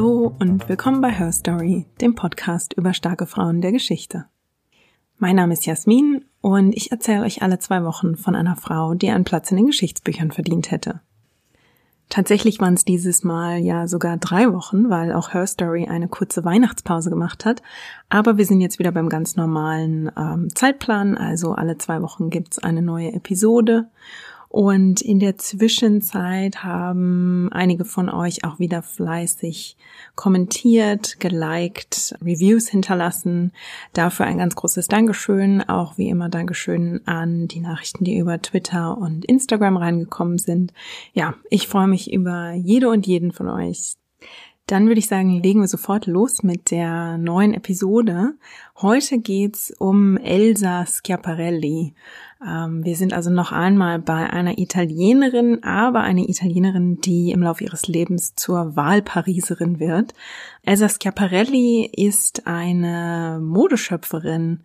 Hallo und willkommen bei Her Story, dem Podcast über starke Frauen der Geschichte. Mein Name ist Jasmin und ich erzähle euch alle zwei Wochen von einer Frau, die einen Platz in den Geschichtsbüchern verdient hätte. Tatsächlich waren es dieses Mal ja sogar drei Wochen, weil auch Her Story eine kurze Weihnachtspause gemacht hat. Aber wir sind jetzt wieder beim ganz normalen ähm, Zeitplan, also alle zwei Wochen gibt's eine neue Episode. Und in der Zwischenzeit haben einige von euch auch wieder fleißig kommentiert, geliked, Reviews hinterlassen. Dafür ein ganz großes Dankeschön. Auch wie immer Dankeschön an die Nachrichten, die über Twitter und Instagram reingekommen sind. Ja, ich freue mich über jede und jeden von euch, dann würde ich sagen, legen wir sofort los mit der neuen Episode. Heute geht's um Elsa Schiaparelli. Ähm, wir sind also noch einmal bei einer Italienerin, aber eine Italienerin, die im Laufe ihres Lebens zur Wahlpariserin wird. Elsa Schiaparelli ist eine Modeschöpferin,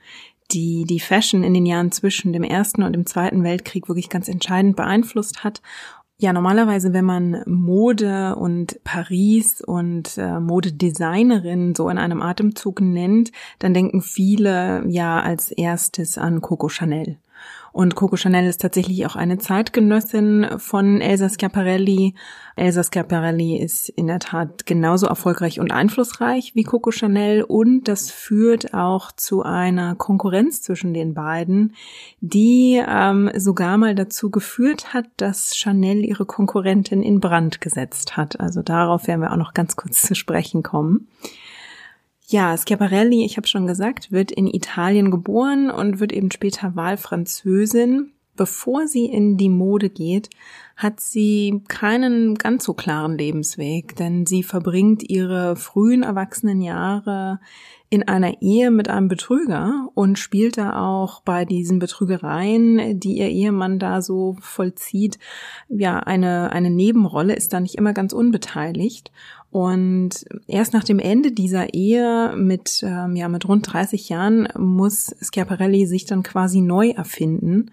die die Fashion in den Jahren zwischen dem Ersten und dem Zweiten Weltkrieg wirklich ganz entscheidend beeinflusst hat ja, normalerweise, wenn man Mode und Paris und äh, Modedesignerin so in einem Atemzug nennt, dann denken viele ja als erstes an Coco Chanel. Und Coco Chanel ist tatsächlich auch eine Zeitgenössin von Elsa Schiaparelli. Elsa Schiaparelli ist in der Tat genauso erfolgreich und einflussreich wie Coco Chanel und das führt auch zu einer Konkurrenz zwischen den beiden, die ähm, sogar mal dazu geführt hat, dass Chanel ihre Konkurrentin in Brand gesetzt hat. Also darauf werden wir auch noch ganz kurz zu sprechen kommen. Ja, Schiaparelli, ich habe schon gesagt, wird in Italien geboren und wird eben später Wahlfranzösin. Bevor sie in die Mode geht, hat sie keinen ganz so klaren Lebensweg, denn sie verbringt ihre frühen erwachsenen Jahre in einer Ehe mit einem Betrüger und spielt da auch bei diesen Betrügereien, die ihr Ehemann da so vollzieht, ja, eine, eine Nebenrolle, ist da nicht immer ganz unbeteiligt. Und erst nach dem Ende dieser Ehe mit, ähm, ja, mit rund 30 Jahren muss Schiaparelli sich dann quasi neu erfinden.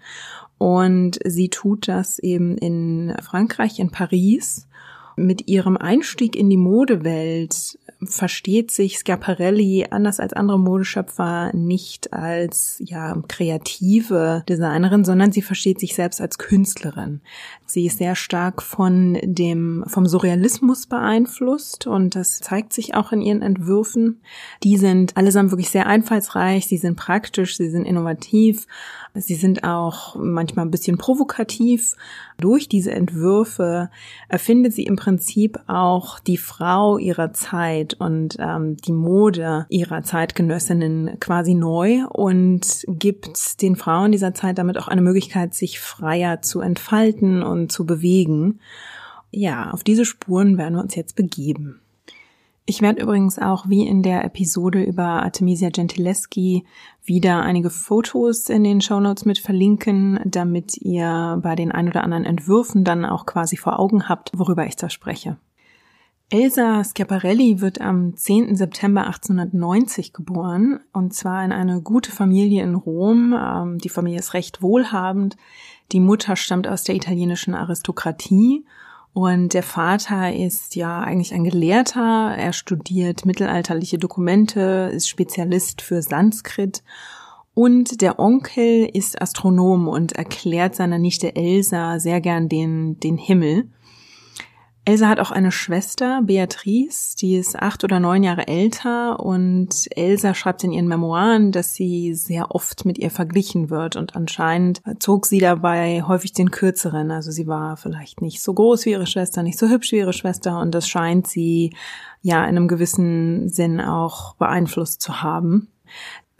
Und sie tut das eben in Frankreich, in Paris. Mit ihrem Einstieg in die Modewelt versteht sich Schiaparelli anders als andere Modeschöpfer nicht als ja kreative Designerin, sondern sie versteht sich selbst als Künstlerin. Sie ist sehr stark von dem vom Surrealismus beeinflusst und das zeigt sich auch in ihren Entwürfen. Die sind allesamt wirklich sehr einfallsreich, sie sind praktisch, sie sind innovativ Sie sind auch manchmal ein bisschen provokativ. Durch diese Entwürfe erfindet sie im Prinzip auch die Frau ihrer Zeit und ähm, die Mode ihrer Zeitgenössinnen quasi neu und gibt den Frauen dieser Zeit damit auch eine Möglichkeit, sich freier zu entfalten und zu bewegen. Ja, auf diese Spuren werden wir uns jetzt begeben. Ich werde übrigens auch wie in der Episode über Artemisia Gentileschi wieder einige Fotos in den Shownotes mit verlinken, damit ihr bei den ein oder anderen Entwürfen dann auch quasi vor Augen habt, worüber ich da spreche. Elsa Schiaparelli wird am 10. September 1890 geboren und zwar in eine gute Familie in Rom. Ähm, die Familie ist recht wohlhabend. Die Mutter stammt aus der italienischen Aristokratie und der Vater ist ja eigentlich ein Gelehrter. Er studiert mittelalterliche Dokumente, ist Spezialist für Sanskrit. Und der Onkel ist Astronom und erklärt seiner Nichte Elsa sehr gern den, den Himmel. Elsa hat auch eine Schwester, Beatrice, die ist acht oder neun Jahre älter und Elsa schreibt in ihren Memoiren, dass sie sehr oft mit ihr verglichen wird und anscheinend zog sie dabei häufig den kürzeren. Also sie war vielleicht nicht so groß wie ihre Schwester, nicht so hübsch wie ihre Schwester und das scheint sie ja in einem gewissen Sinn auch beeinflusst zu haben.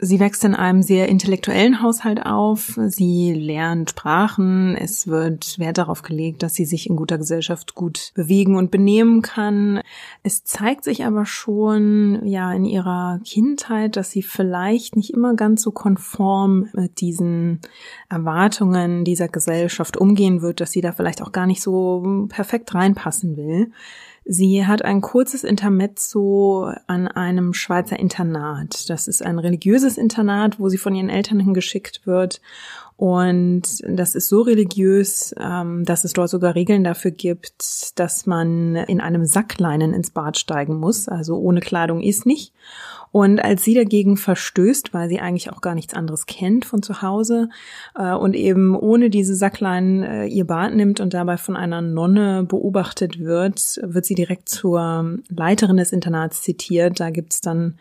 Sie wächst in einem sehr intellektuellen Haushalt auf. Sie lernt Sprachen. Es wird Wert darauf gelegt, dass sie sich in guter Gesellschaft gut bewegen und benehmen kann. Es zeigt sich aber schon, ja, in ihrer Kindheit, dass sie vielleicht nicht immer ganz so konform mit diesen Erwartungen dieser Gesellschaft umgehen wird, dass sie da vielleicht auch gar nicht so perfekt reinpassen will. Sie hat ein kurzes Intermezzo an einem Schweizer Internat. Das ist ein religiöses Internat, wo sie von ihren Eltern hingeschickt wird. Und das ist so religiös, ähm, dass es dort sogar Regeln dafür gibt, dass man in einem Sackleinen ins Bad steigen muss. Also ohne Kleidung ist nicht. Und als sie dagegen verstößt, weil sie eigentlich auch gar nichts anderes kennt von zu Hause äh, und eben ohne diese Sacklein äh, ihr Bad nimmt und dabei von einer Nonne beobachtet wird, wird sie direkt zur Leiterin des Internats zitiert. Da gibt's dann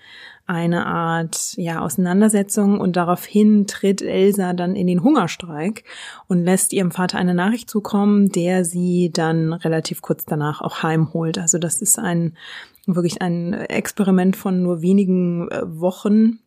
eine Art ja Auseinandersetzung und daraufhin tritt Elsa dann in den Hungerstreik und lässt ihrem Vater eine Nachricht zukommen, der sie dann relativ kurz danach auch heimholt. Also das ist ein wirklich ein Experiment von nur wenigen äh, Wochen,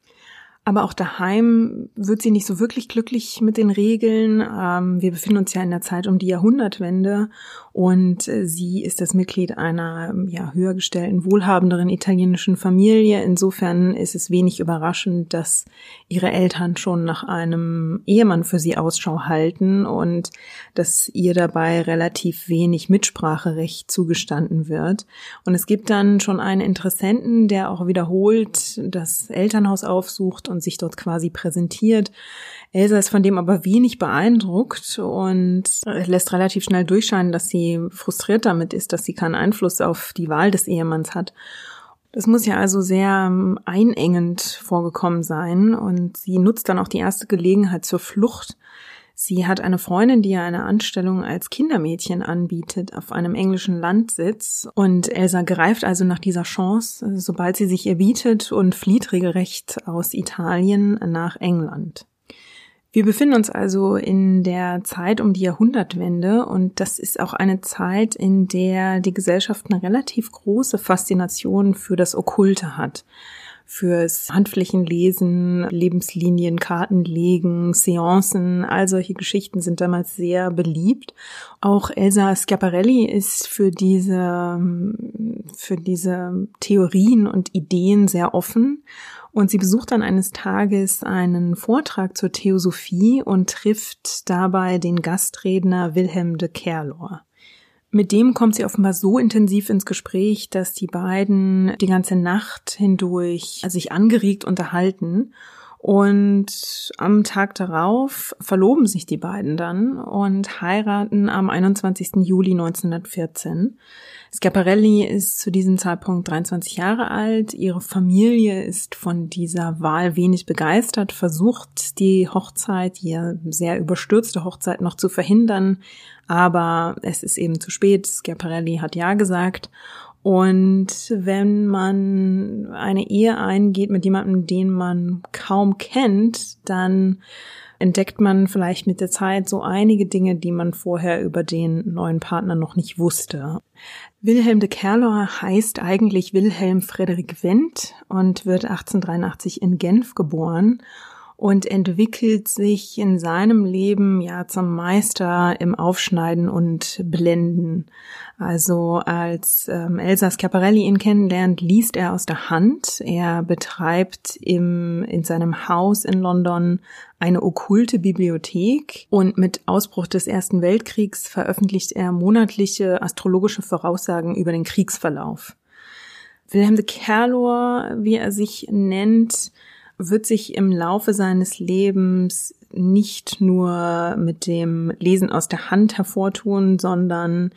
aber auch daheim wird sie nicht so wirklich glücklich mit den Regeln. Ähm, wir befinden uns ja in der Zeit um die Jahrhundertwende und äh, sie ist das Mitglied einer ja, höher gestellten, wohlhabenderen italienischen Familie. Insofern ist es wenig überraschend, dass ihre Eltern schon nach einem Ehemann für sie Ausschau halten und dass ihr dabei relativ wenig Mitspracherecht zugestanden wird. Und es gibt dann schon einen Interessenten, der auch wiederholt das Elternhaus aufsucht und sich dort quasi präsentiert. Elsa ist von dem aber wenig beeindruckt und lässt relativ schnell durchscheinen, dass sie frustriert damit ist, dass sie keinen Einfluss auf die Wahl des Ehemanns hat. Das muss ja also sehr ähm, einengend vorgekommen sein und sie nutzt dann auch die erste Gelegenheit zur Flucht. Sie hat eine Freundin, die ihr eine Anstellung als Kindermädchen anbietet auf einem englischen Landsitz. Und Elsa greift also nach dieser Chance, sobald sie sich ihr bietet und flieht regelrecht aus Italien nach England. Wir befinden uns also in der Zeit um die Jahrhundertwende und das ist auch eine Zeit, in der die Gesellschaft eine relativ große Faszination für das Okkulte hat fürs Handflächenlesen, Lebenslinien, Kartenlegen, Seancen, all solche Geschichten sind damals sehr beliebt. Auch Elsa Schiaparelli ist für diese, für diese Theorien und Ideen sehr offen. Und sie besucht dann eines Tages einen Vortrag zur Theosophie und trifft dabei den Gastredner Wilhelm de Kerlor. Mit dem kommt sie offenbar so intensiv ins Gespräch, dass die beiden die ganze Nacht hindurch sich angeregt unterhalten. Und am Tag darauf verloben sich die beiden dann und heiraten am 21. Juli 1914. Schiaparelli ist zu diesem Zeitpunkt 23 Jahre alt. Ihre Familie ist von dieser Wahl wenig begeistert, versucht die Hochzeit, die sehr überstürzte Hochzeit noch zu verhindern, aber es ist eben zu spät. Schiaparelli hat ja gesagt. Und wenn man eine Ehe eingeht mit jemandem, den man kaum kennt, dann entdeckt man vielleicht mit der Zeit so einige Dinge, die man vorher über den neuen Partner noch nicht wusste. Wilhelm de Kerlor heißt eigentlich Wilhelm Frederik Wendt und wird 1883 in Genf geboren und entwickelt sich in seinem Leben ja zum Meister im Aufschneiden und Blenden. Also als ähm, Elsa Schiaparelli ihn kennenlernt, liest er aus der Hand. Er betreibt im, in seinem Haus in London eine okkulte Bibliothek und mit Ausbruch des Ersten Weltkriegs veröffentlicht er monatliche astrologische Voraussagen über den Kriegsverlauf. Wilhelm de Kerlor, wie er sich nennt, wird sich im Laufe seines Lebens nicht nur mit dem Lesen aus der Hand hervortun, sondern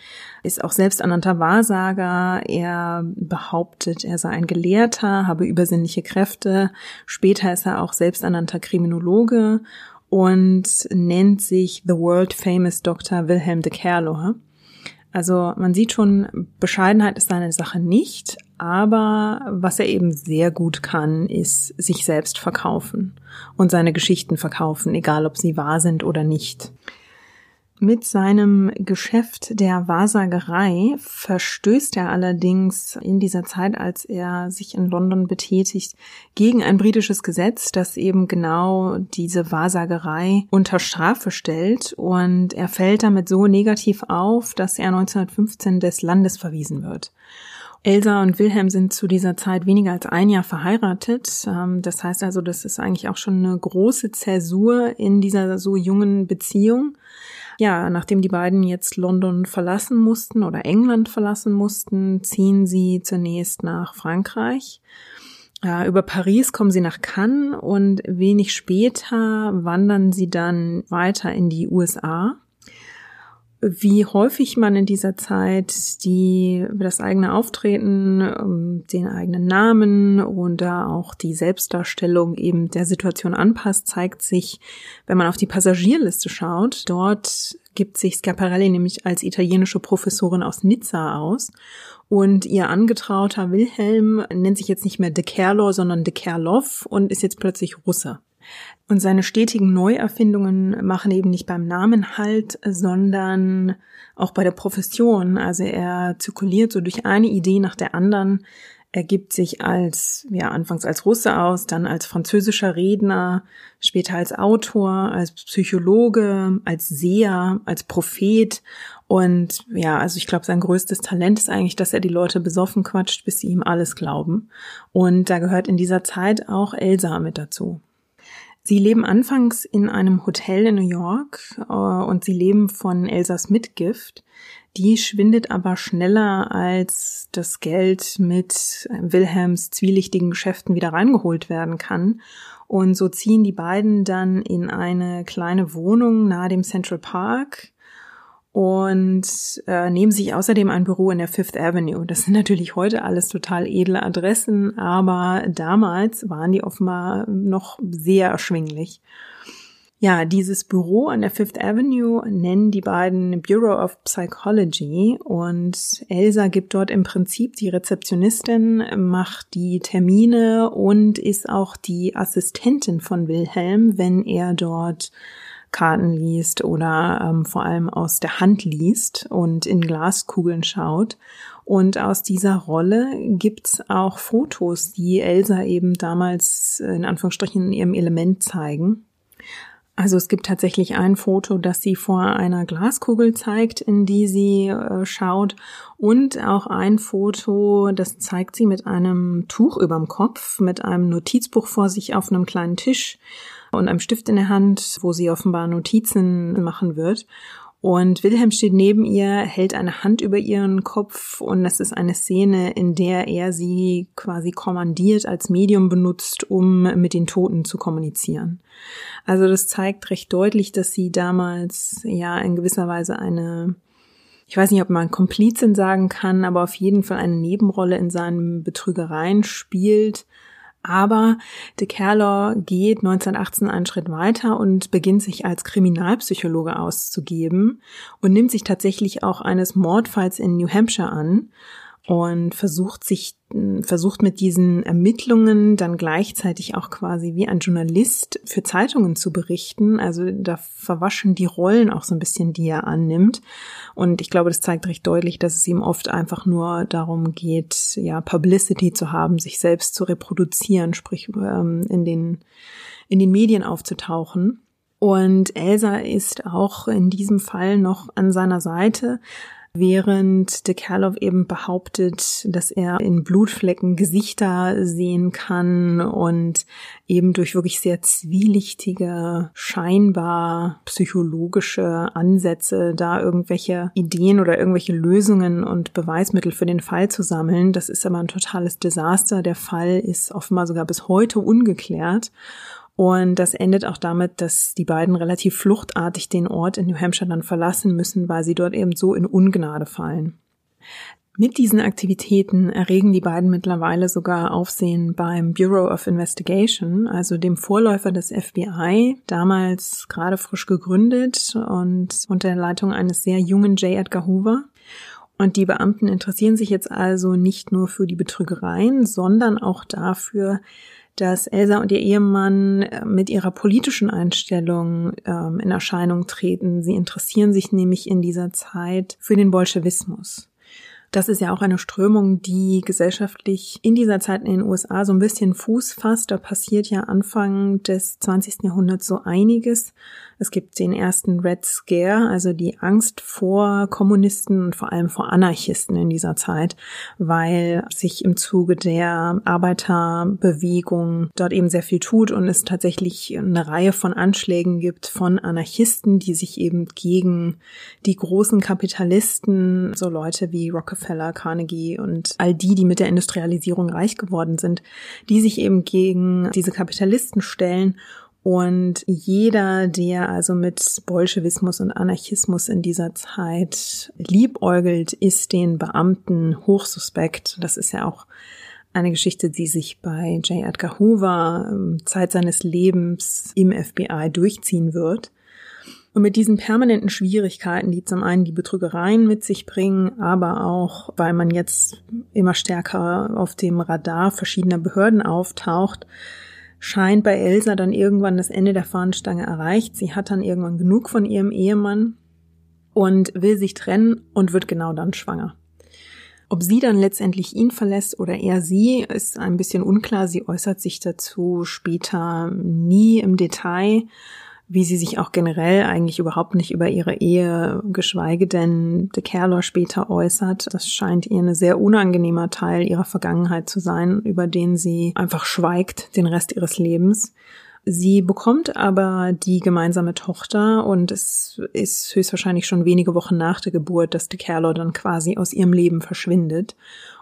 ist auch selbsternannter Wahrsager. Er behauptet, er sei ein Gelehrter, habe übersinnliche Kräfte. Später ist er auch selbsternannter Kriminologe und nennt sich The World Famous Dr. Wilhelm de Kerlor. Also man sieht schon, Bescheidenheit ist seine Sache nicht, aber was er eben sehr gut kann, ist sich selbst verkaufen und seine Geschichten verkaufen, egal ob sie wahr sind oder nicht. Mit seinem Geschäft der Wahrsagerei verstößt er allerdings in dieser Zeit, als er sich in London betätigt, gegen ein britisches Gesetz, das eben genau diese Wahrsagerei unter Strafe stellt und er fällt damit so negativ auf, dass er 1915 des Landes verwiesen wird. Elsa und Wilhelm sind zu dieser Zeit weniger als ein Jahr verheiratet. Ähm, das heißt also, das ist eigentlich auch schon eine große Zäsur in dieser so jungen Beziehung. Ja, nachdem die beiden jetzt London verlassen mussten oder England verlassen mussten, ziehen sie zunächst nach Frankreich. Über Paris kommen sie nach Cannes und wenig später wandern sie dann weiter in die USA wie häufig man in dieser Zeit die das eigene Auftreten, ähm, den eigenen Namen oder auch die Selbstdarstellung eben der Situation anpasst, zeigt sich, wenn man auf die Passagierliste schaut. Dort gibt sich Schiaparelli nämlich als italienische Professorin aus Nizza aus und ihr angetrauter Wilhelm nennt sich jetzt nicht mehr De Kerlor, sondern De Kerlov und ist jetzt plötzlich Russe. Und seine stetigen Neuerfindungen machen eben nicht beim Namen halt, sondern auch bei der Profession. Also er zirkuliert so durch eine Idee nach der anderen. Er gibt sich als, ja, anfangs als Russe aus, dann als französischer Redner, später als Autor, als Psychologe, als Seher, als Prophet. Und ja, also ich glaube, sein größtes Talent ist eigentlich, dass er die Leute besoffen quatscht, bis sie ihm alles glauben. Und da gehört in dieser Zeit auch Elsa mit dazu. Sie leben anfangs in einem Hotel in New York äh, und sie leben von Elsas Mitgift. Die schwindet aber schneller, als das Geld mit Wilhelms zwielichtigen Geschäften wieder reingeholt werden kann. Und so ziehen die beiden dann in eine kleine Wohnung nahe dem Central Park und äh, nehmen sich außerdem ein Büro in der Fifth Avenue. Das sind natürlich heute alles total edle Adressen, aber damals waren die offenbar noch sehr erschwinglich. Ja, dieses Büro an der Fifth Avenue nennen die beiden Bureau of Psychology und Elsa gibt dort im Prinzip die Rezeptionistin, macht die Termine und ist auch die Assistentin von Wilhelm, wenn er dort Karten liest oder ähm, vor allem aus der Hand liest und in Glaskugeln schaut. Und aus dieser Rolle gibt's auch Fotos, die Elsa eben damals in Anführungsstrichen in ihrem Element zeigen. Also es gibt tatsächlich ein Foto, das sie vor einer Glaskugel zeigt, in die sie äh, schaut und auch ein Foto, das zeigt sie mit einem Tuch überm Kopf, mit einem Notizbuch vor sich auf einem kleinen Tisch und einem Stift in der Hand, wo sie offenbar Notizen machen wird. Und Wilhelm steht neben ihr, hält eine Hand über ihren Kopf und das ist eine Szene, in der er sie quasi kommandiert als Medium benutzt, um mit den Toten zu kommunizieren. Also das zeigt recht deutlich, dass sie damals ja in gewisser Weise eine ich weiß nicht, ob man Komplizin sagen kann, aber auf jeden Fall eine Nebenrolle in seinen Betrügereien spielt aber de Kerlor geht 1918 einen Schritt weiter und beginnt sich als Kriminalpsychologe auszugeben und nimmt sich tatsächlich auch eines Mordfalls in New Hampshire an und versucht sich, versucht mit diesen Ermittlungen dann gleichzeitig auch quasi wie ein Journalist für Zeitungen zu berichten. Also da verwaschen die Rollen auch so ein bisschen, die er annimmt. Und ich glaube, das zeigt recht deutlich, dass es ihm oft einfach nur darum geht, ja, Publicity zu haben, sich selbst zu reproduzieren, sprich ähm, in den, in den Medien aufzutauchen. Und Elsa ist auch in diesem Fall noch an seiner Seite, während de Kerlow eben behauptet, dass er in Blutflecken Gesichter sehen kann und eben durch wirklich sehr zwielichtige, scheinbar psychologische Ansätze da irgendwelche Ideen oder irgendwelche Lösungen und Beweismittel für den Fall zu sammeln. Das ist aber ein totales Desaster. Der Fall ist offenbar sogar bis heute ungeklärt. Und das endet auch damit, dass die beiden relativ fluchtartig den Ort in New Hampshire dann verlassen müssen, weil sie dort eben so in Ungnade fallen. Mit diesen Aktivitäten erregen die beiden mittlerweile sogar Aufsehen beim Bureau of Investigation, also dem Vorläufer des FBI, damals gerade frisch gegründet und unter der Leitung eines sehr jungen J. Edgar Hoover. Und die Beamten interessieren sich jetzt also nicht nur für die Betrügereien, sondern auch dafür, dass Elsa und ihr Ehemann äh, mit ihrer politischen Einstellung ähm, in Erscheinung treten. Sie interessieren sich nämlich in dieser Zeit für den Bolschewismus. Das ist ja auch eine Strömung, die gesellschaftlich in dieser Zeit in den USA so ein bisschen Fuß fasst. Da passiert ja Anfang des 20. Jahrhunderts so einiges. Es gibt den ersten Red Scare, also die Angst vor Kommunisten und vor allem vor Anarchisten in dieser Zeit, weil sich im Zuge der Arbeiterbewegung dort eben sehr viel tut und es tatsächlich eine Reihe von Anschlägen gibt von Anarchisten, die sich eben gegen die großen Kapitalisten, so Leute wie Rockefeller Rockefeller, Carnegie und all die, die mit der Industrialisierung reich geworden sind, die sich eben gegen diese Kapitalisten stellen und jeder, der also mit Bolschewismus und Anarchismus in dieser Zeit liebäugelt, ist den Beamten hochsuspekt. Das ist ja auch eine Geschichte, die sich bei J. Edgar Hoover ähm, Zeit seines Lebens im FBI durchziehen wird. Und mit diesen permanenten Schwierigkeiten, die zum einen die Betrügereien mit sich bringen, aber auch, weil man jetzt immer stärker auf dem Radar verschiedener Behörden auftaucht, scheint bei Elsa dann irgendwann das Ende der Fahnenstange erreicht. Sie hat dann irgendwann genug von ihrem Ehemann und will sich trennen und wird genau dann schwanger. Ob sie dann letztendlich ihn verlässt oder er sie, ist ein bisschen unklar. Sie äußert sich dazu später nie im Detail wie sie sich auch generell eigentlich überhaupt nicht über ihre Ehe, geschweige denn de Kerlor später äußert. Das scheint ihr ein sehr unangenehmer Teil ihrer Vergangenheit zu sein, über den sie einfach schweigt den Rest ihres Lebens. Sie bekommt aber die gemeinsame Tochter und es ist höchstwahrscheinlich schon wenige Wochen nach der Geburt, dass de Kerlo dann quasi aus ihrem Leben verschwindet.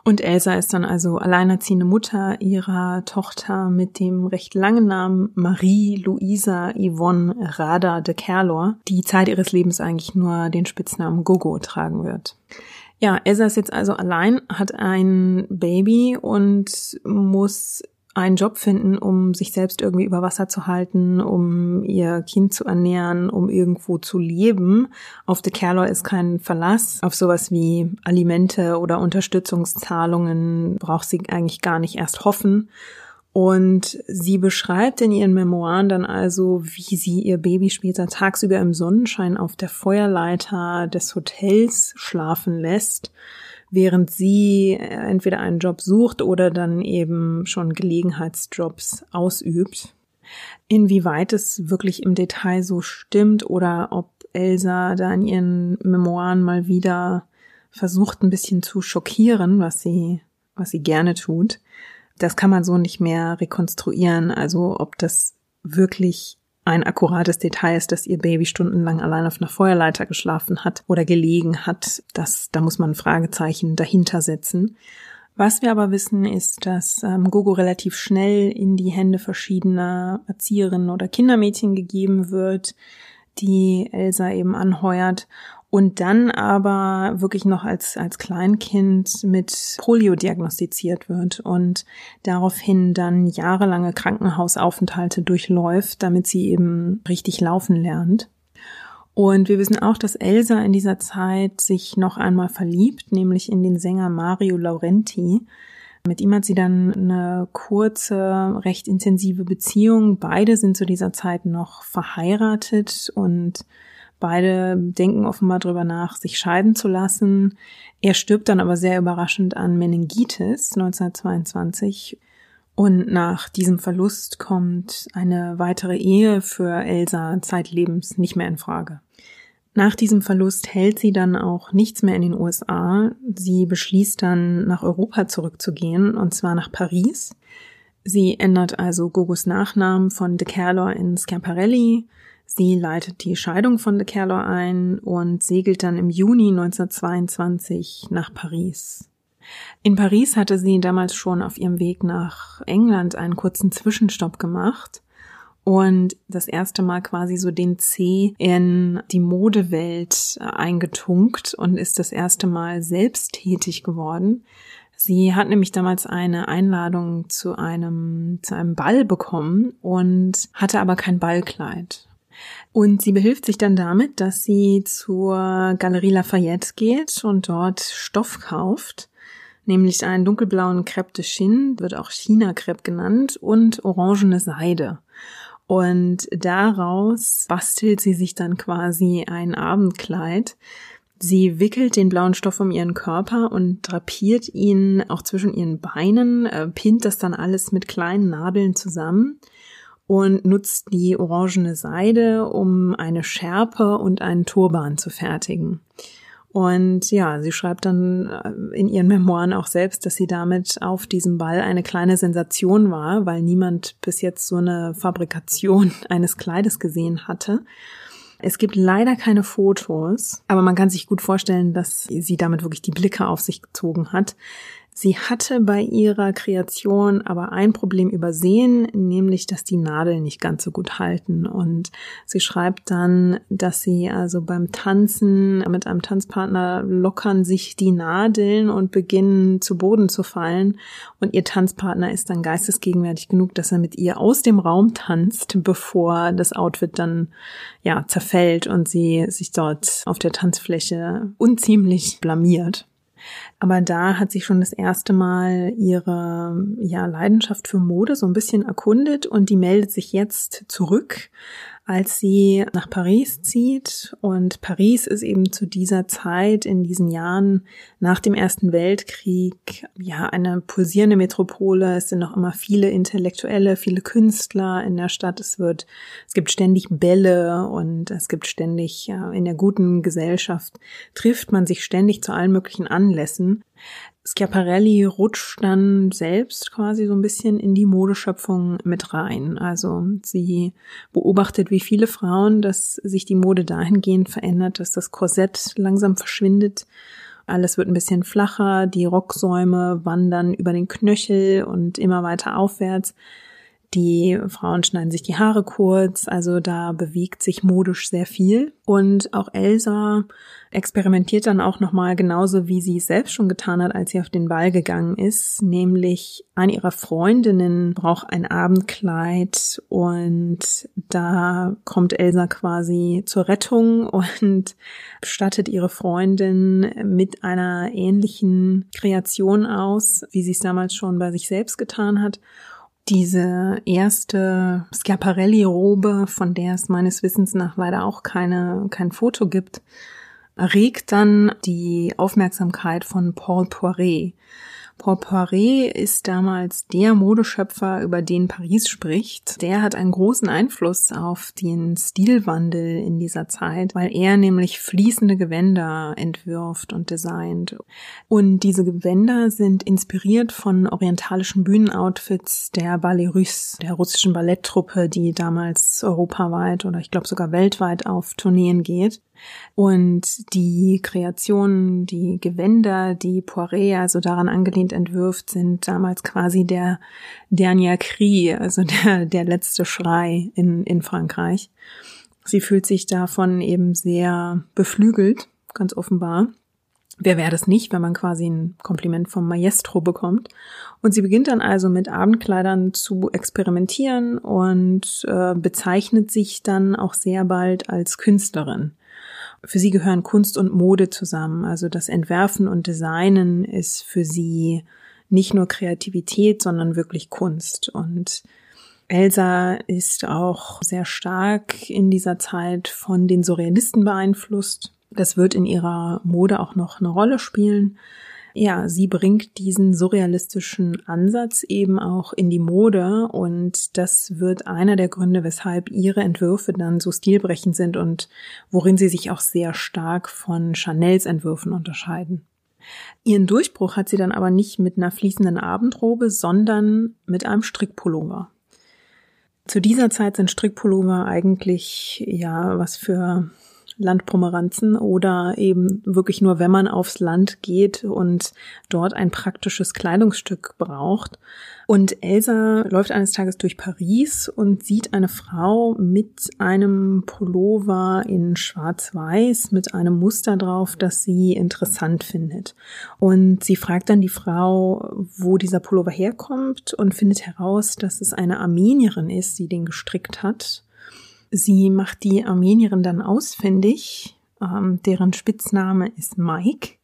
Und Elsa ist dann also alleinerziehende Mutter ihrer Tochter mit dem recht langen Namen Marie Luisa Yvonne Rada de Kerlor, die Zeit ihres Lebens eigentlich nur den Spitznamen Gogo tragen wird. Ja, Elsa ist jetzt also allein, hat ein Baby und muss einen Job finden, um sich selbst irgendwie über Wasser zu halten, um ihr Kind zu ernähren, um irgendwo zu leben. Auf The Kerlor ist kein Verlass. Auf sowas wie Alimente oder Unterstützungszahlungen braucht sie eigentlich gar nicht erst hoffen. Und sie beschreibt in ihren Memoiren dann also, wie sie ihr Baby später tagsüber im Sonnenschein auf der Feuerleiter des Hotels schlafen lässt während sie äh, entweder einen Job sucht oder dann eben schon Gelegenheitsjobs ausübt. Inwieweit es wirklich im Detail so stimmt oder ob Elsa da in ihren Memoiren mal wieder versucht, ein bisschen zu schockieren, was sie, was sie gerne tut. Das kann man so nicht mehr rekonstruieren. Also ob das wirklich ein akkurates Detail ist, dass ihr Baby stundenlang allein auf einer Feuerleiter geschlafen hat oder gelegen hat. Das, da muss man ein Fragezeichen dahinter setzen. Was wir aber wissen, ist, dass ähm, Gogo relativ schnell in die Hände verschiedener Erzieherinnen oder Kindermädchen gegeben wird, die Elsa eben anheuert und dann aber wirklich noch als, als Kleinkind mit Polio diagnostiziert wird und daraufhin dann jahrelange Krankenhausaufenthalte durchläuft, damit sie eben richtig laufen lernt. Und wir wissen auch, dass Elsa in dieser Zeit sich noch einmal verliebt, nämlich in den Sänger Mario Laurenti. Mit ihm hat sie dann eine kurze, recht intensive Beziehung. Beide sind zu dieser Zeit noch verheiratet und Beide denken offenbar darüber nach, sich scheiden zu lassen. Er stirbt dann aber sehr überraschend an Meningitis 1922. Und nach diesem Verlust kommt eine weitere Ehe für Elsa zeitlebens nicht mehr in Frage. Nach diesem Verlust hält sie dann auch nichts mehr in den USA. Sie beschließt dann nach Europa zurückzugehen, und zwar nach Paris. Sie ändert also Gogos Nachnamen von De Kerlor in Schiaparelli Sie leitet die Scheidung von de Kerlor ein und segelt dann im Juni 1922 nach Paris. In Paris hatte sie damals schon auf ihrem Weg nach England einen kurzen Zwischenstopp gemacht und das erste Mal quasi so den C in die Modewelt eingetunkt und ist das erste Mal selbsttätig geworden. Sie hat nämlich damals eine Einladung zu einem, zu einem Ball bekommen und hatte aber kein Ballkleid. Und sie behilft sich dann damit, dass sie zur Galerie Lafayette geht und dort Stoff kauft, nämlich einen dunkelblauen Crepe de Chine, wird auch China Crepe genannt, und orangene Seide. Und daraus bastelt sie sich dann quasi ein Abendkleid. Sie wickelt den blauen Stoff um ihren Körper und drapiert ihn auch zwischen ihren Beinen, äh, pinnt das dann alles mit kleinen Nadeln zusammen und nutzt die orangene Seide, um eine Schärpe und einen Turban zu fertigen. Und ja, sie schreibt dann äh, in ihren Memoiren auch selbst, dass sie damit auf diesem Ball eine kleine Sensation war, weil niemand bis jetzt so eine Fabrikation eines Kleides gesehen hatte. Es gibt leider keine Fotos, aber man kann sich gut vorstellen, dass sie damit wirklich die Blicke auf sich gezogen hat. Sie hatte bei ihrer Kreation aber ein Problem übersehen, nämlich, dass die Nadeln nicht ganz so gut halten. Und sie schreibt dann, dass sie also beim Tanzen mit einem Tanzpartner lockern sich die Nadeln und beginnen zu Boden zu fallen. Und ihr Tanzpartner ist dann geistesgegenwärtig genug, dass er mit ihr aus dem Raum tanzt, bevor das Outfit dann, ja, zerfällt und sie sich dort auf der Tanzfläche unziemlich blamiert. Aber da hat sie schon das erste Mal ihre ja, Leidenschaft für Mode so ein bisschen erkundet und die meldet sich jetzt zurück als sie nach Paris zieht. Und Paris ist eben zu dieser Zeit, in diesen Jahren nach dem Ersten Weltkrieg, ja, eine pulsierende Metropole. Es sind noch immer viele Intellektuelle, viele Künstler in der Stadt. Es wird, es gibt ständig Bälle und es gibt ständig, ja, in der guten Gesellschaft trifft man sich ständig zu allen möglichen Anlässen. Schiaparelli rutscht dann selbst quasi so ein bisschen in die Modeschöpfung mit rein. Also sie beobachtet, wie viele Frauen, dass sich die Mode dahingehend verändert, dass das Korsett langsam verschwindet. Alles wird ein bisschen flacher, die Rocksäume wandern über den Knöchel und immer weiter aufwärts. Die Frauen schneiden sich die Haare kurz, also da bewegt sich modisch sehr viel. Und auch Elsa experimentiert dann auch nochmal genauso, wie sie es selbst schon getan hat, als sie auf den Ball gegangen ist. Nämlich eine ihrer Freundinnen braucht ein Abendkleid und da kommt Elsa quasi zur Rettung und stattet ihre Freundin mit einer ähnlichen Kreation aus, wie sie es damals schon bei sich selbst getan hat. Diese erste Schiaparelli-Robe, von der es meines Wissens nach leider auch keine, kein Foto gibt, erregt dann die Aufmerksamkeit von Paul Poiret. Paul ist damals der Modeschöpfer, über den Paris spricht. Der hat einen großen Einfluss auf den Stilwandel in dieser Zeit, weil er nämlich fließende Gewänder entwirft und designt. Und diese Gewänder sind inspiriert von orientalischen Bühnenoutfits der Ballet Russe, der russischen Balletttruppe, die damals europaweit oder ich glaube sogar weltweit auf Tourneen geht. Und die Kreationen, die Gewänder, die Poiret also daran angelehnt entwirft, sind damals quasi der Dernier Cri, also der, der letzte Schrei in, in Frankreich. Sie fühlt sich davon eben sehr beflügelt, ganz offenbar. Wer wäre das nicht, wenn man quasi ein Kompliment vom Maestro bekommt? Und sie beginnt dann also mit Abendkleidern zu experimentieren und äh, bezeichnet sich dann auch sehr bald als Künstlerin. Für sie gehören Kunst und Mode zusammen. Also das Entwerfen und Designen ist für sie nicht nur Kreativität, sondern wirklich Kunst. Und Elsa ist auch sehr stark in dieser Zeit von den Surrealisten beeinflusst. Das wird in ihrer Mode auch noch eine Rolle spielen ja, sie bringt diesen surrealistischen Ansatz eben auch in die Mode und das wird einer der Gründe, weshalb ihre Entwürfe dann so stilbrechend sind und worin sie sich auch sehr stark von Chanels Entwürfen unterscheiden. Ihren Durchbruch hat sie dann aber nicht mit einer fließenden Abendrobe, sondern mit einem Strickpullover. Zu dieser Zeit sind Strickpullover eigentlich ja was für Landpomeranzen oder eben wirklich nur, wenn man aufs Land geht und dort ein praktisches Kleidungsstück braucht. Und Elsa läuft eines Tages durch Paris und sieht eine Frau mit einem Pullover in schwarz-weiß mit einem Muster drauf, das sie interessant findet. Und sie fragt dann die Frau, wo dieser Pullover herkommt und findet heraus, dass es eine Armenierin ist, die den gestrickt hat Sie macht die Armenierin dann ausfindig, ähm, deren Spitzname ist Mike.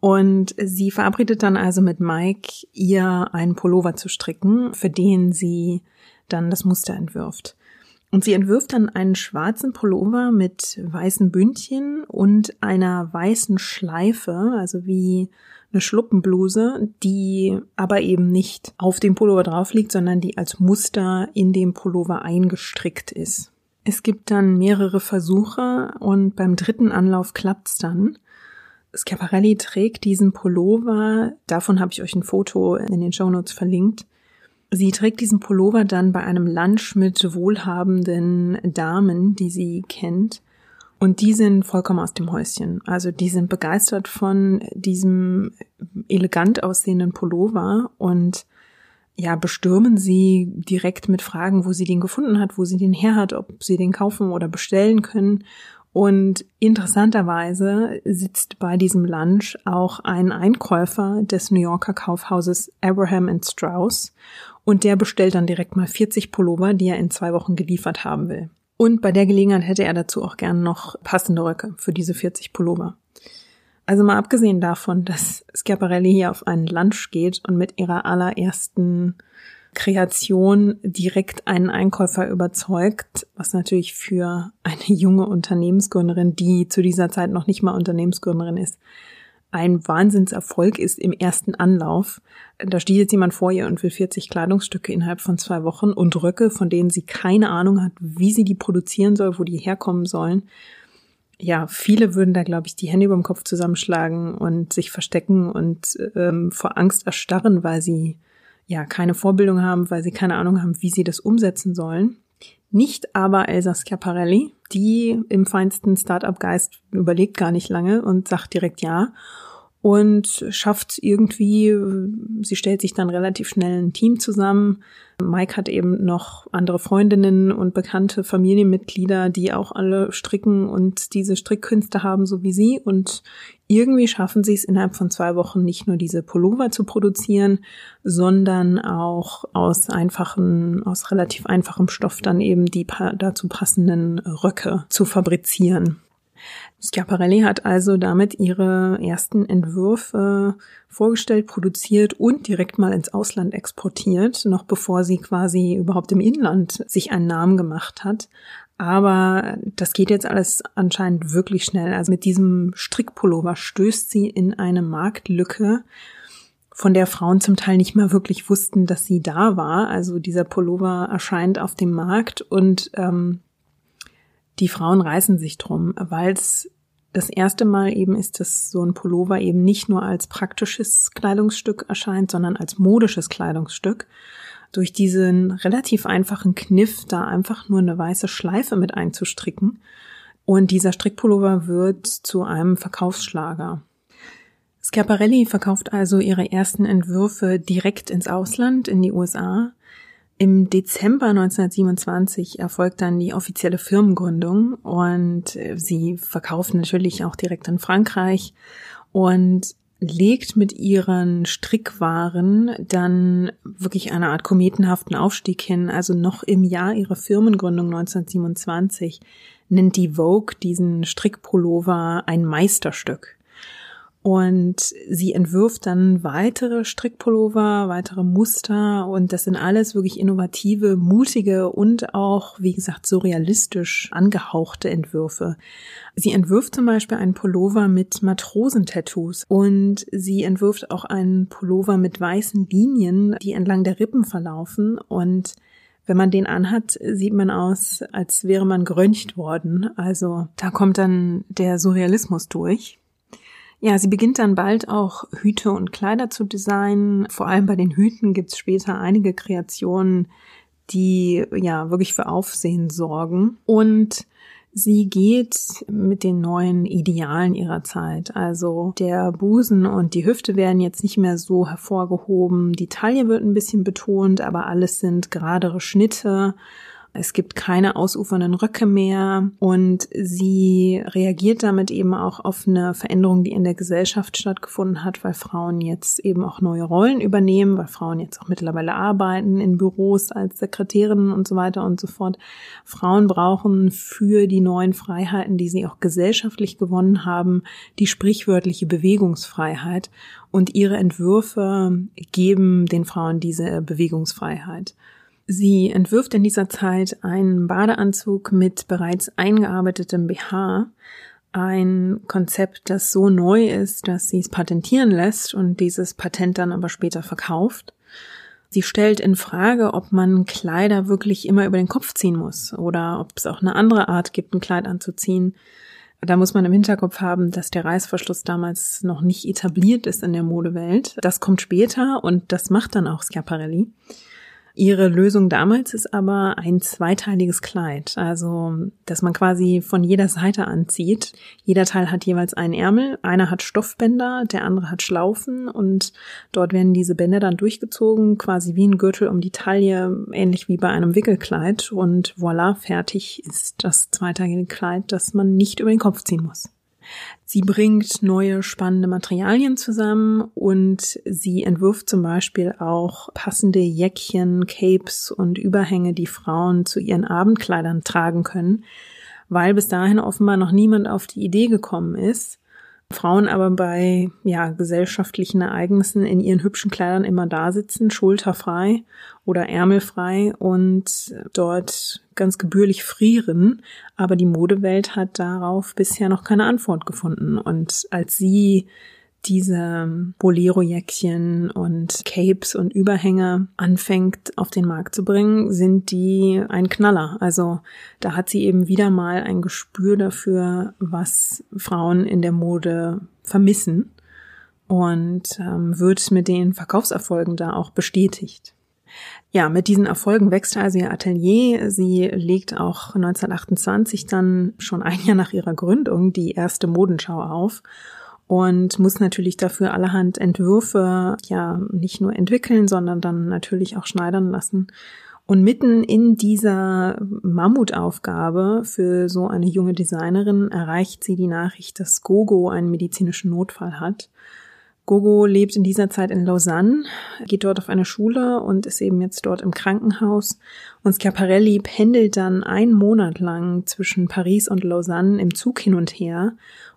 Und sie verabredet dann also mit Mike, ihr einen Pullover zu stricken, für den sie dann das Muster entwirft. Und sie entwirft dann einen schwarzen Pullover mit weißen Bündchen und einer weißen Schleife, also wie eine Schluppenbluse, die aber eben nicht auf dem Pullover drauf liegt, sondern die als Muster in dem Pullover eingestrickt ist. Es gibt dann mehrere Versuche und beim dritten Anlauf klappt's dann. Schiaparelli trägt diesen Pullover, davon habe ich euch ein Foto in den Shownotes verlinkt. Sie trägt diesen Pullover dann bei einem Lunch mit wohlhabenden Damen, die sie kennt. Und die sind vollkommen aus dem Häuschen. Also die sind begeistert von diesem elegant aussehenden Pullover und ja, bestürmen sie direkt mit Fragen, wo sie den gefunden hat, wo sie den her hat, ob sie den kaufen oder bestellen können. Und interessanterweise sitzt bei diesem Lunch auch ein Einkäufer des New Yorker Kaufhauses Abraham Strauss und der bestellt dann direkt mal 40 Pullover, die er in zwei Wochen geliefert haben will. Und bei der Gelegenheit hätte er dazu auch gern noch passende Röcke für diese 40 Pullover. Also mal abgesehen davon, dass Schiaparelli hier auf einen Lunch geht und mit ihrer allerersten Kreation direkt einen Einkäufer überzeugt, was natürlich für eine junge Unternehmensgründerin, die zu dieser Zeit noch nicht mal Unternehmensgründerin ist, ein Wahnsinnserfolg ist im ersten Anlauf. Da steht jetzt jemand vor ihr und will 40 Kleidungsstücke innerhalb von zwei Wochen und Röcke, von denen sie keine Ahnung hat, wie sie die produzieren soll, wo die herkommen sollen. Ja, viele würden da, glaube ich, die Hände über dem Kopf zusammenschlagen und sich verstecken und ähm, vor Angst erstarren, weil sie ja keine Vorbildung haben, weil sie keine Ahnung haben, wie sie das umsetzen sollen. Nicht aber Elsa Schiaparelli, die im feinsten Startup-Geist überlegt gar nicht lange und sagt direkt ja und schafft irgendwie, sie stellt sich dann relativ schnell ein Team zusammen. Mike hat eben noch andere Freundinnen und bekannte Familienmitglieder, die auch alle stricken und diese Strickkünste haben, so wie sie. Und irgendwie schaffen sie es innerhalb von zwei Wochen nicht nur diese Pullover zu produzieren, sondern auch aus einfachen, aus relativ einfachem Stoff dann eben die dazu passenden Röcke zu fabrizieren. Schiaparelli hat also damit ihre ersten Entwürfe vorgestellt, produziert und direkt mal ins Ausland exportiert, noch bevor sie quasi überhaupt im Inland sich einen Namen gemacht hat. Aber das geht jetzt alles anscheinend wirklich schnell. Also mit diesem Strickpullover stößt sie in eine Marktlücke, von der Frauen zum Teil nicht mehr wirklich wussten, dass sie da war. Also dieser Pullover erscheint auf dem Markt und ähm, die Frauen reißen sich drum, weil es das erste Mal eben ist, dass so ein Pullover eben nicht nur als praktisches Kleidungsstück erscheint, sondern als modisches Kleidungsstück. Durch diesen relativ einfachen Kniff, da einfach nur eine weiße Schleife mit einzustricken. Und dieser Strickpullover wird zu einem Verkaufsschlager. Schiaparelli verkauft also ihre ersten Entwürfe direkt ins Ausland, in die USA. Im Dezember 1927 erfolgt dann die offizielle Firmengründung und äh, sie verkauft natürlich auch direkt in Frankreich und legt mit ihren Strickwaren dann wirklich eine Art kometenhaften Aufstieg hin. Also noch im Jahr ihrer Firmengründung 1927 nennt die Vogue diesen Strickpullover ein Meisterstück. Und sie entwirft dann weitere Strickpullover, weitere Muster und das sind alles wirklich innovative, mutige und auch, wie gesagt, surrealistisch angehauchte Entwürfe. Sie entwirft zum Beispiel einen Pullover mit Matrosentattoos und sie entwirft auch einen Pullover mit weißen Linien, die entlang der Rippen verlaufen und wenn man den anhat, sieht man aus, als wäre man geröntgt worden. Also da kommt dann der Surrealismus durch. Ja, sie beginnt dann bald auch Hüte und Kleider zu designen. Vor allem bei den Hüten gibt's später einige Kreationen, die ja wirklich für Aufsehen sorgen. Und sie geht mit den neuen Idealen ihrer Zeit. Also der Busen und die Hüfte werden jetzt nicht mehr so hervorgehoben. Die Taille wird ein bisschen betont, aber alles sind geradere Schnitte es gibt keine ausufernden Röcke mehr und sie reagiert damit eben auch auf eine Veränderung, die in der Gesellschaft stattgefunden hat, weil Frauen jetzt eben auch neue Rollen übernehmen, weil Frauen jetzt auch mittlerweile arbeiten in Büros als Sekretärinnen und so weiter und so fort. Frauen brauchen für die neuen Freiheiten, die sie auch gesellschaftlich gewonnen haben, die sprichwörtliche Bewegungsfreiheit und ihre Entwürfe geben den Frauen diese Bewegungsfreiheit. Sie entwirft in dieser Zeit einen Badeanzug mit bereits eingearbeitetem BH, ein Konzept, das so neu ist, dass sie es patentieren lässt und dieses Patent dann aber später verkauft. Sie stellt in Frage, ob man Kleider wirklich immer über den Kopf ziehen muss oder ob es auch eine andere Art gibt, ein Kleid anzuziehen. Da muss man im Hinterkopf haben, dass der Reißverschluss damals noch nicht etabliert ist in der Modewelt. Das kommt später und das macht dann auch Schiaparelli. Ihre Lösung damals ist aber ein zweiteiliges Kleid, also dass man quasi von jeder Seite anzieht. Jeder Teil hat jeweils einen Ärmel, einer hat Stoffbänder, der andere hat Schlaufen und dort werden diese Bänder dann durchgezogen, quasi wie ein Gürtel um die Taille, ähnlich wie bei einem Wickelkleid und voilà, fertig ist das zweiteilige Kleid, das man nicht über den Kopf ziehen muss. Sie bringt neue spannende Materialien zusammen und sie entwirft zum Beispiel auch passende Jäckchen, Capes und Überhänge, die Frauen zu ihren Abendkleidern tragen können, weil bis dahin offenbar noch niemand auf die Idee gekommen ist, Frauen aber bei ja, gesellschaftlichen Ereignissen in ihren hübschen Kleidern immer da sitzen, schulterfrei oder ärmelfrei und dort ganz gebührlich frieren. Aber die Modewelt hat darauf bisher noch keine Antwort gefunden. Und als sie diese Bolero-Jäckchen und Capes und Überhänge anfängt auf den Markt zu bringen, sind die ein Knaller. Also da hat sie eben wieder mal ein Gespür dafür, was Frauen in der Mode vermissen und ähm, wird mit den Verkaufserfolgen da auch bestätigt. Ja, mit diesen Erfolgen wächst also ihr Atelier. Sie legt auch 1928 dann schon ein Jahr nach ihrer Gründung die erste Modenschau auf und muss natürlich dafür allerhand Entwürfe ja nicht nur entwickeln, sondern dann natürlich auch schneidern lassen. Und mitten in dieser Mammutaufgabe für so eine junge Designerin erreicht sie die Nachricht, dass Gogo einen medizinischen Notfall hat. Gogo lebt in dieser Zeit in Lausanne, geht dort auf eine Schule und ist eben jetzt dort im Krankenhaus. Und Schiaparelli pendelt dann einen Monat lang zwischen Paris und Lausanne im Zug hin und her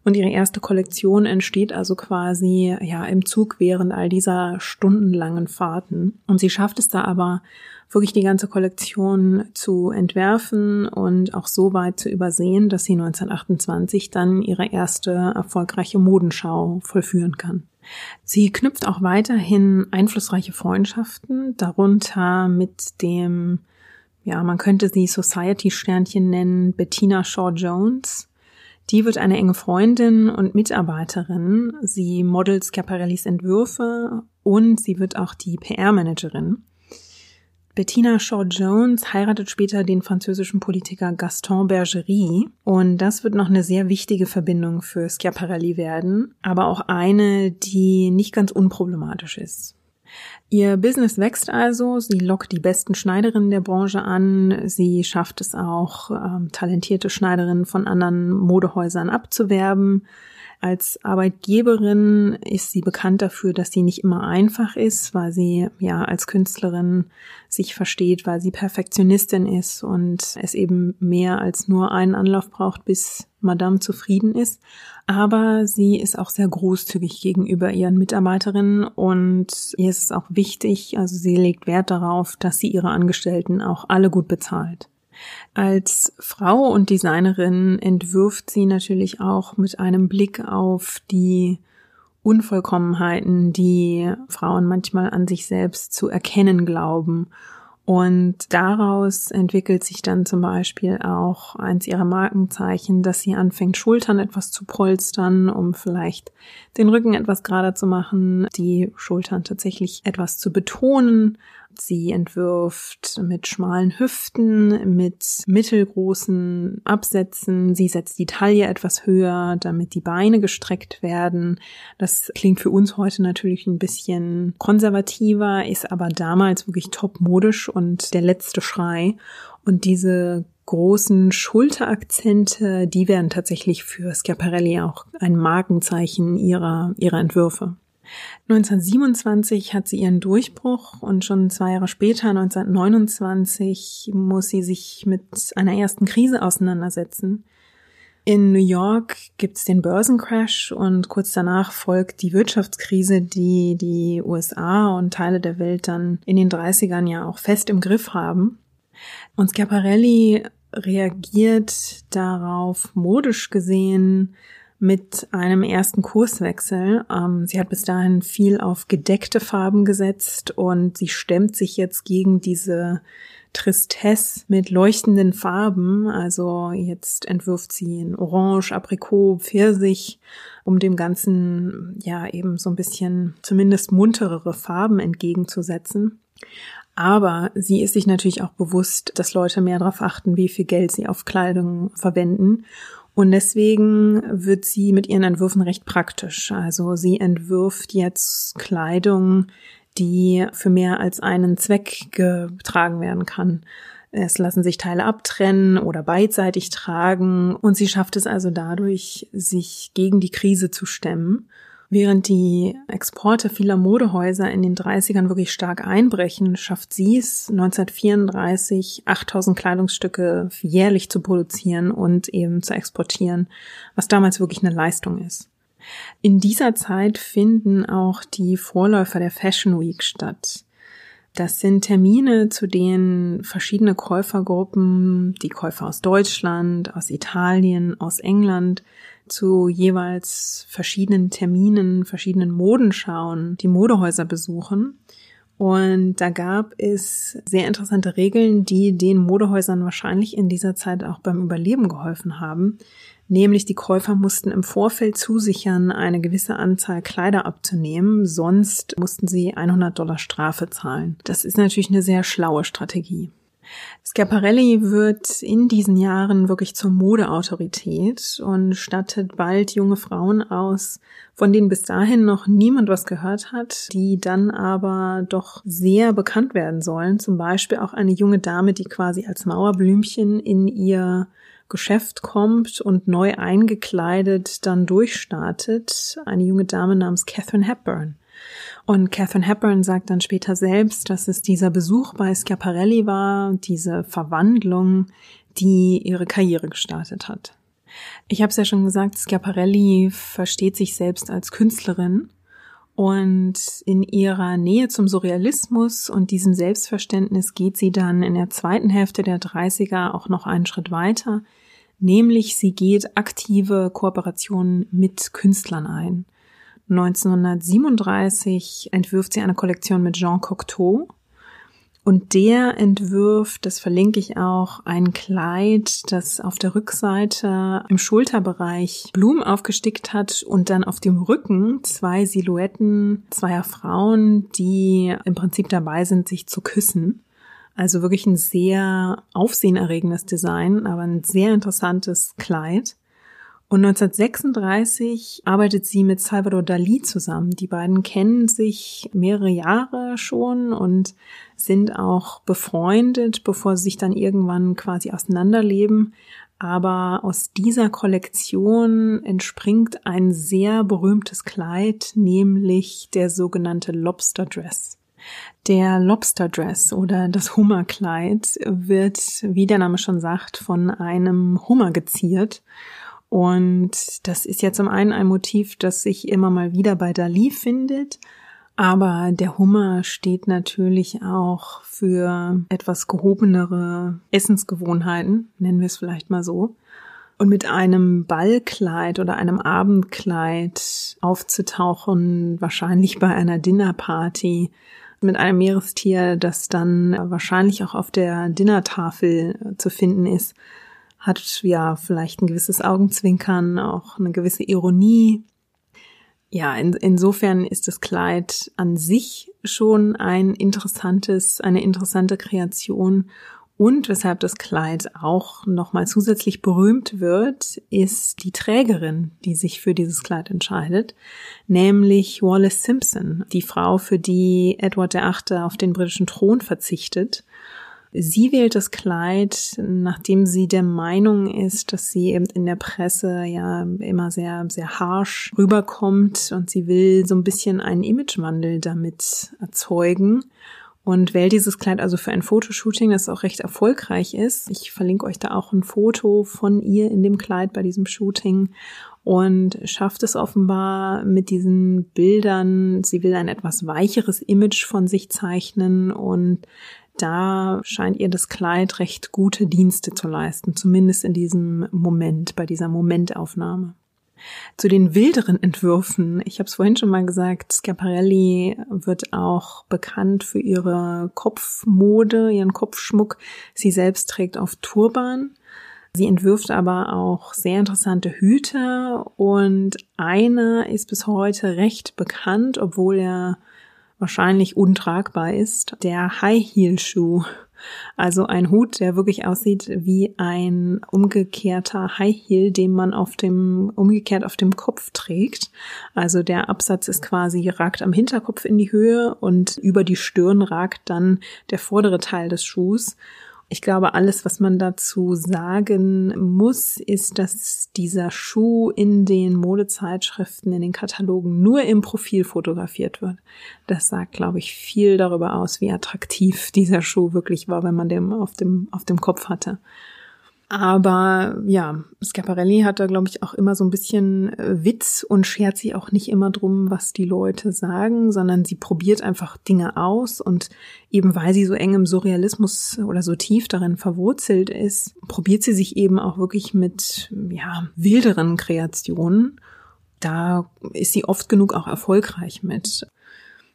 und ihre erste Kollektion entsteht also quasi ja im Zug während all dieser stundenlangen Fahrten. Und sie schafft es da aber wirklich die ganze Kollektion zu entwerfen und auch so weit zu übersehen, dass sie 1928 dann ihre erste erfolgreiche Modenschau vollführen kann. Sie knüpft auch weiterhin einflussreiche Freundschaften, darunter mit dem, ja, man könnte sie Society-Sternchen nennen, Bettina Shaw Jones, die wird eine enge Freundin und Mitarbeiterin. Sie modelt Schiaparellis Entwürfe und sie wird auch die PR-Managerin. Bettina Shaw Jones heiratet später den französischen Politiker Gaston Bergerie und das wird noch eine sehr wichtige Verbindung für Schiaparelli werden, aber auch eine, die nicht ganz unproblematisch ist. Ihr Business wächst also, sie lockt die besten Schneiderinnen der Branche an, sie schafft es auch, ähm, talentierte Schneiderinnen von anderen Modehäusern abzuwerben. Als Arbeitgeberin ist sie bekannt dafür, dass sie nicht immer einfach ist, weil sie ja als Künstlerin sich versteht, weil sie Perfektionistin ist und es eben mehr als nur einen Anlauf braucht, bis Madame zufrieden ist. Aber sie ist auch sehr großzügig gegenüber ihren Mitarbeiterinnen und ihr ist es auch wichtig, also sie legt Wert darauf, dass sie ihre Angestellten auch alle gut bezahlt. Als Frau und Designerin entwirft sie natürlich auch mit einem Blick auf die Unvollkommenheiten, die Frauen manchmal an sich selbst zu erkennen glauben. Und daraus entwickelt sich dann zum Beispiel auch eins ihrer Markenzeichen, dass sie anfängt, Schultern etwas zu polstern, um vielleicht den Rücken etwas gerader zu machen, die Schultern tatsächlich etwas zu betonen, Sie entwirft mit schmalen Hüften, mit mittelgroßen Absätzen. Sie setzt die Taille etwas höher, damit die Beine gestreckt werden. Das klingt für uns heute natürlich ein bisschen konservativer, ist aber damals wirklich topmodisch und der letzte Schrei. Und diese großen Schulterakzente, die werden tatsächlich für Schiaparelli auch ein Markenzeichen ihrer, ihrer Entwürfe. 1927 hat sie ihren Durchbruch und schon zwei Jahre später, 1929, muss sie sich mit einer ersten Krise auseinandersetzen. In New York gibt's den Börsencrash und kurz danach folgt die Wirtschaftskrise, die die USA und Teile der Welt dann in den 30ern ja auch fest im Griff haben. Und Schiaparelli reagiert darauf modisch gesehen mit einem ersten Kurswechsel. Ähm, sie hat bis dahin viel auf gedeckte Farben gesetzt und sie stemmt sich jetzt gegen diese Tristesse mit leuchtenden Farben. Also jetzt entwirft sie in Orange, Aprikot, Pfirsich, um dem Ganzen ja eben so ein bisschen zumindest munterere Farben entgegenzusetzen. Aber sie ist sich natürlich auch bewusst, dass Leute mehr darauf achten, wie viel Geld sie auf Kleidung verwenden. Und deswegen wird sie mit ihren Entwürfen recht praktisch. Also sie entwirft jetzt Kleidung, die für mehr als einen Zweck getragen werden kann. Es lassen sich Teile abtrennen oder beidseitig tragen und sie schafft es also dadurch, sich gegen die Krise zu stemmen Während die Exporte vieler Modehäuser in den 30ern wirklich stark einbrechen, schafft sie es 1934 8000 Kleidungsstücke jährlich zu produzieren und eben zu exportieren, was damals wirklich eine Leistung ist. In dieser Zeit finden auch die Vorläufer der Fashion Week statt. Das sind Termine, zu denen verschiedene Käufergruppen, die Käufer aus Deutschland, aus Italien, aus England, zu jeweils verschiedenen Terminen, verschiedenen Modenschauen die Modehäuser besuchen. Und da gab es sehr interessante Regeln, die den Modehäusern wahrscheinlich in dieser Zeit auch beim Überleben geholfen haben. Nämlich die Käufer mussten im Vorfeld zusichern, eine gewisse Anzahl Kleider abzunehmen, sonst mussten sie 100 Dollar Strafe zahlen. Das ist natürlich eine sehr schlaue Strategie. Schiaparelli wird in diesen Jahren wirklich zur Modeautorität und stattet bald junge Frauen aus, von denen bis dahin noch niemand was gehört hat, die dann aber doch sehr bekannt werden sollen. Zum Beispiel auch eine junge Dame, die quasi als Mauerblümchen in ihr Geschäft kommt und neu eingekleidet dann durchstartet. Eine junge Dame namens Catherine Hepburn. Und Catherine Hepburn sagt dann später selbst, dass es dieser Besuch bei Schiaparelli war, diese Verwandlung, die ihre Karriere gestartet hat. Ich habe es ja schon gesagt, Schiaparelli versteht sich selbst als Künstlerin und in ihrer Nähe zum Surrealismus und diesem Selbstverständnis geht sie dann in der zweiten Hälfte der 30er auch noch einen Schritt weiter, nämlich sie geht aktive Kooperationen mit Künstlern ein. 1937 entwirft sie eine Kollektion mit Jean Cocteau. Und der entwirft, das verlinke ich auch, ein Kleid, das auf der Rückseite im Schulterbereich Blumen aufgestickt hat und dann auf dem Rücken zwei Silhouetten zweier Frauen, die im Prinzip dabei sind, sich zu küssen. Also wirklich ein sehr aufsehenerregendes Design, aber ein sehr interessantes Kleid. Und 1936 arbeitet sie mit Salvador Dali zusammen. Die beiden kennen sich mehrere Jahre schon und sind auch befreundet, bevor sie sich dann irgendwann quasi auseinanderleben. Aber aus dieser Kollektion entspringt ein sehr berühmtes Kleid, nämlich der sogenannte Lobster Dress. Der Lobster Dress oder das Hummerkleid wird, wie der Name schon sagt, von einem Hummer geziert und das ist ja zum einen ein Motiv, das sich immer mal wieder bei Dali findet. Aber der Hummer steht natürlich auch für etwas gehobenere Essensgewohnheiten, nennen wir es vielleicht mal so. Und mit einem Ballkleid oder einem Abendkleid aufzutauchen, wahrscheinlich bei einer Dinnerparty, mit einem Meerestier, das dann wahrscheinlich auch auf der Dinnertafel zu finden ist, hat ja vielleicht ein gewisses Augenzwinkern, auch eine gewisse Ironie. Ja, in, insofern ist das Kleid an sich schon ein interessantes, eine interessante Kreation. Und weshalb das Kleid auch nochmal zusätzlich berühmt wird, ist die Trägerin, die sich für dieses Kleid entscheidet, nämlich Wallace Simpson, die Frau, für die Edward VIII. auf den britischen Thron verzichtet Sie wählt das Kleid, nachdem sie der Meinung ist, dass sie eben in der Presse ja immer sehr, sehr harsh rüberkommt und sie will so ein bisschen einen Imagewandel damit erzeugen und wählt dieses Kleid also für ein Fotoshooting, das auch recht erfolgreich ist. Ich verlinke euch da auch ein Foto von ihr in dem Kleid bei diesem Shooting und schafft es offenbar mit diesen Bildern. Sie will ein etwas weicheres Image von sich zeichnen und da scheint ihr das Kleid recht gute Dienste zu leisten, zumindest in diesem Moment, bei dieser Momentaufnahme. Zu den wilderen Entwürfen. Ich habe es vorhin schon mal gesagt, Schiaparelli wird auch bekannt für ihre Kopfmode, ihren Kopfschmuck. Sie selbst trägt auf Turban. Sie entwirft aber auch sehr interessante Hüte und einer ist bis heute recht bekannt, obwohl er wahrscheinlich untragbar ist, der High Heel Schuh. Also ein Hut, der wirklich aussieht wie ein umgekehrter High Heel, den man auf dem, umgekehrt auf dem Kopf trägt. Also der Absatz ist quasi, ragt am Hinterkopf in die Höhe und über die Stirn ragt dann der vordere Teil des Schuhs. Ich glaube, alles, was man dazu sagen muss, ist, dass dieser Schuh in den Modezeitschriften, in den Katalogen nur im Profil fotografiert wird. Das sagt, glaube ich, viel darüber aus, wie attraktiv dieser Schuh wirklich war, wenn man den auf dem, auf dem Kopf hatte. Aber ja, Schiaparelli hat da, glaube ich, auch immer so ein bisschen äh, Witz und schert sich auch nicht immer drum, was die Leute sagen, sondern sie probiert einfach Dinge aus und eben weil sie so eng im Surrealismus oder so tief darin verwurzelt ist, probiert sie sich eben auch wirklich mit, ja, wilderen Kreationen. Da ist sie oft genug auch erfolgreich mit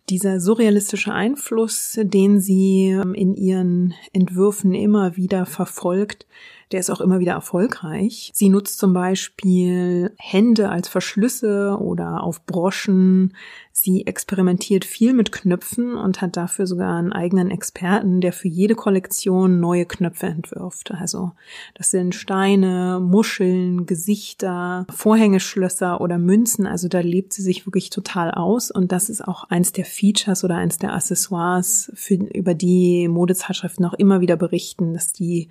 dieser surrealistische Einfluss, den sie ähm, in ihren Entwürfen immer wieder verfolgt, der ist auch immer wieder erfolgreich. Sie nutzt zum Beispiel Hände als Verschlüsse oder auf Broschen. Sie experimentiert viel mit Knöpfen und hat dafür sogar einen eigenen Experten, der für jede Kollektion neue Knöpfe entwirft. Also das sind Steine, Muscheln, Gesichter, Vorhängeschlösser oder Münzen. Also da lebt sie sich wirklich total aus und das ist auch eins der Features oder eins der Accessoires, für, über die Modezeitschriften auch immer wieder berichten, dass die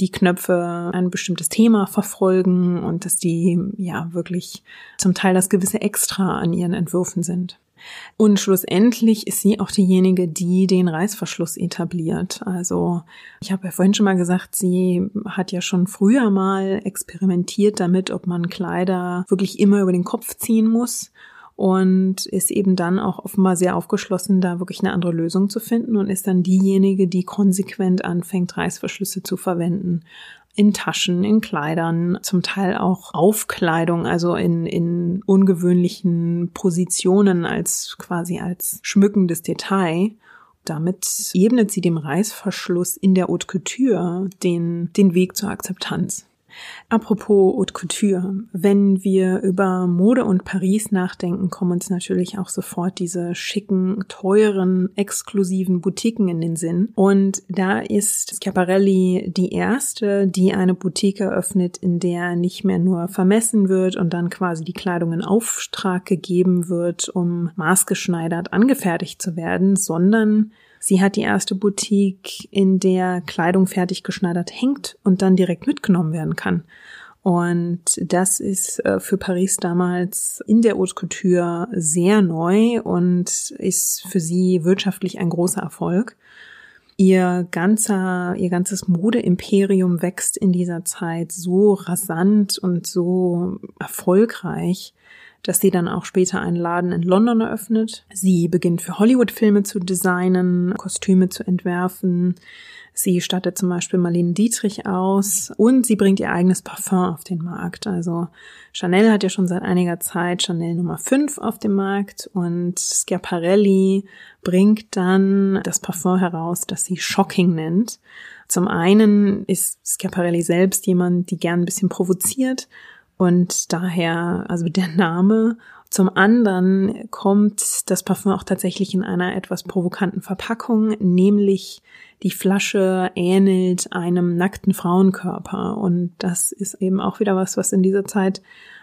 die Knöpfe ein bestimmtes Thema verfolgen und dass die ja wirklich zum Teil das gewisse Extra an ihren Entwürfen sind. Und schlussendlich ist sie auch diejenige, die den Reißverschluss etabliert. Also ich habe ja vorhin schon mal gesagt, sie hat ja schon früher mal experimentiert damit, ob man Kleider wirklich immer über den Kopf ziehen muss und ist eben dann auch offenbar sehr aufgeschlossen, da wirklich eine andere Lösung zu finden und ist dann diejenige, die konsequent anfängt, Reißverschlüsse zu verwenden. In Taschen, in Kleidern, zum Teil auch Aufkleidung, also in, in ungewöhnlichen Positionen als quasi als schmückendes Detail. Damit ebnet sie dem Reißverschluss in der Haute Couture den, den Weg zur Akzeptanz. Apropos Haute Couture, wenn wir über Mode und Paris nachdenken, kommen uns natürlich auch sofort diese schicken, teuren, exklusiven Boutiquen in den Sinn. Und da ist Schiaparelli die erste, die eine Boutique eröffnet, in der nicht mehr nur vermessen wird und dann quasi die Kleidung in Auftrag gegeben wird, um maßgeschneidert angefertigt zu werden, sondern Sie hat die erste Boutique, in der Kleidung fertig geschneidert hängt und dann direkt mitgenommen werden kann. Und das ist äh, für Paris damals in der Haute Couture sehr neu und ist für sie wirtschaftlich ein großer Erfolg. Ihr ganzer, ihr ganzes Modeimperium wächst in dieser Zeit so rasant und so erfolgreich, dass sie dann auch später einen Laden in London eröffnet. Sie beginnt für Hollywood-Filme zu designen, Kostüme zu entwerfen. Sie stattet zum Beispiel Marlene Dietrich aus und sie bringt ihr eigenes Parfum auf den Markt. Also Chanel hat ja schon seit einiger Zeit Chanel Nummer 5 auf dem Markt und Schiaparelli bringt dann das Parfum heraus, das sie Shocking nennt. Zum einen ist Schiaparelli selbst jemand, die gern ein bisschen provoziert und daher, also der Name. Zum anderen kommt das Parfum auch tatsächlich in einer etwas provokanten Verpackung, nämlich die Flasche ähnelt einem nackten Frauenkörper. Und das ist eben auch wieder was, was in dieser Zeit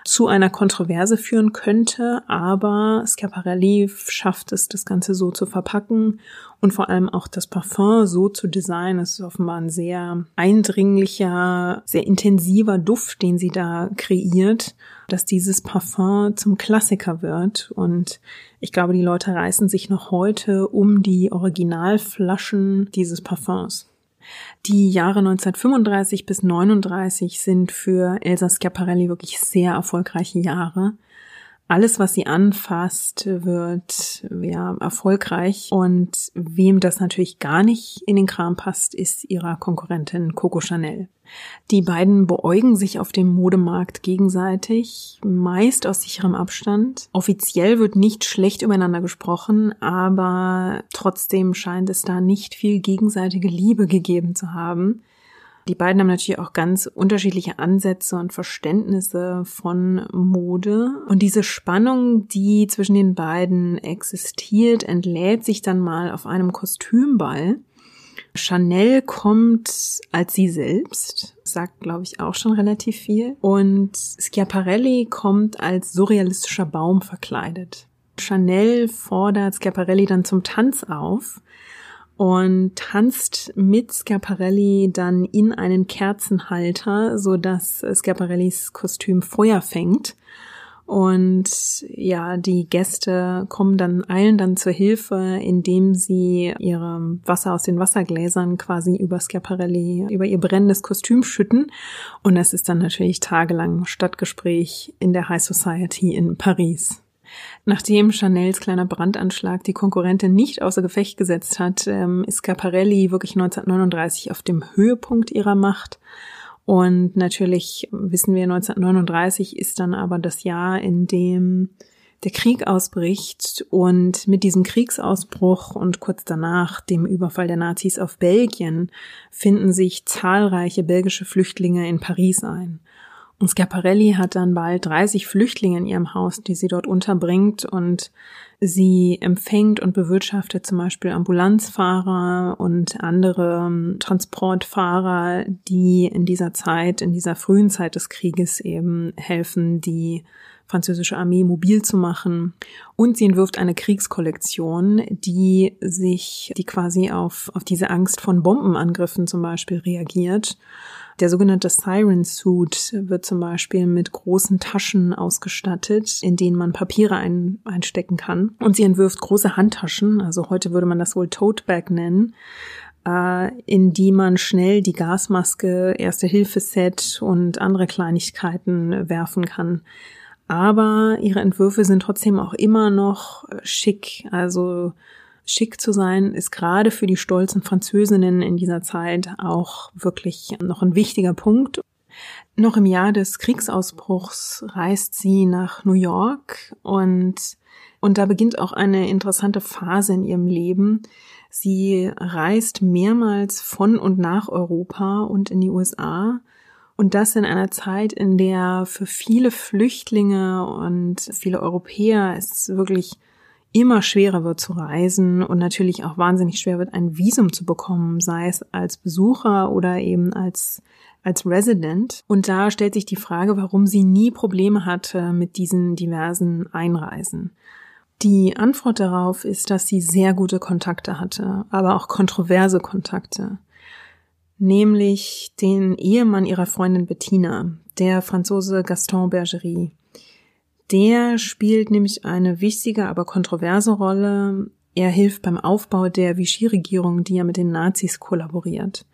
zu einer Kontroverse führen könnte. Aber Schiaparelli schafft es, das Ganze so zu verpacken und vor allem auch das Parfum so zu designen. Es ist offenbar ein sehr eindringlicher, sehr intensiver Duft, den sie da kreiert, dass dieses Parfum zum Klassiker wird. Und ich glaube, die Leute reißen sich noch heute um die Originalflaschen dieses Parfums. Die Jahre 1935 bis 39 sind für Elsa Schiaparelli wirklich sehr erfolgreiche Jahre alles, was sie anfasst, wird ja erfolgreich. Und wem das natürlich gar nicht in den Kram passt, ist ihrer Konkurrentin Coco Chanel. Die beiden beäugen sich auf dem Modemarkt gegenseitig, meist aus sicherem Abstand. Offiziell wird nicht schlecht übereinander gesprochen, aber trotzdem scheint es da nicht viel gegenseitige Liebe gegeben zu haben. Die beiden haben natürlich auch ganz unterschiedliche Ansätze und Verständnisse von Mode. Und diese Spannung, die zwischen den beiden existiert, entlädt sich dann mal auf einem Kostümball. Chanel kommt als sie selbst, sagt, glaube ich, auch schon relativ viel. Und Schiaparelli kommt als surrealistischer Baum verkleidet. Chanel fordert Schiaparelli dann zum Tanz auf und tanzt mit Schiaparelli dann in einen Kerzenhalter, so dass Schiaparellis Kostüm Feuer fängt. Und ja, die Gäste kommen dann, eilen dann zur Hilfe, indem sie ihre Wasser aus den Wassergläsern quasi über Schiaparelli, über ihr brennendes Kostüm schütten. Und es ist dann natürlich tagelang Stadtgespräch in der High Society in Paris. Nachdem Chanels kleiner Brandanschlag die Konkurrentin nicht außer Gefecht gesetzt hat, ähm, ist Schiaparelli wirklich 1939 auf dem Höhepunkt ihrer Macht. Und natürlich wissen wir, 1939 ist dann aber das Jahr, in dem der Krieg ausbricht und mit diesem Kriegsausbruch und kurz danach dem Überfall der Nazis auf Belgien finden sich zahlreiche belgische Flüchtlinge in Paris ein. Und Schiaparelli hat dann bald 30 Flüchtlinge in ihrem Haus, die sie dort unterbringt und sie empfängt und bewirtschaftet zum Beispiel Ambulanzfahrer und andere ähm, Transportfahrer, die in dieser Zeit, in dieser frühen Zeit des Krieges eben helfen, die französische Armee mobil zu machen. Und sie entwirft eine Kriegskollektion, die sich, die quasi auf, auf diese Angst von Bombenangriffen zum Beispiel reagiert der sogenannte Siren Suit wird zum Beispiel mit großen Taschen ausgestattet, in denen man Papiere ein, einstecken kann. Und sie entwirft große Handtaschen, also heute würde man das wohl Tote Bag nennen, äh, in die man schnell die Gasmaske, Erste-Hilfe-Set und andere Kleinigkeiten werfen kann. Aber ihre Entwürfe sind trotzdem auch immer noch schick. Also schick zu sein, ist gerade für die stolzen Französinnen in dieser Zeit auch wirklich noch ein wichtiger Punkt. Noch im Jahr des Kriegsausbruchs reist sie nach New York und, und da beginnt auch eine interessante Phase in ihrem Leben. Sie reist mehrmals von und nach Europa und in die USA. Und das in einer Zeit, in der für viele Flüchtlinge und viele Europäer es wirklich immer schwerer wird zu reisen und natürlich auch wahnsinnig schwer wird, ein Visum zu bekommen, sei es als Besucher oder eben als als Resident. Und da stellt sich die Frage, warum sie nie Probleme hatte mit diesen diversen Einreisen. Die Antwort darauf ist, dass sie sehr gute Kontakte hatte, aber auch kontroverse Kontakte. Nämlich den Ehemann ihrer Freundin Bettina, der Franzose Gaston Bergerie. Der spielt nämlich eine wichtige, aber kontroverse Rolle. Er hilft beim Aufbau der Vichy-Regierung, die ja mit den Nazis kollaboriert.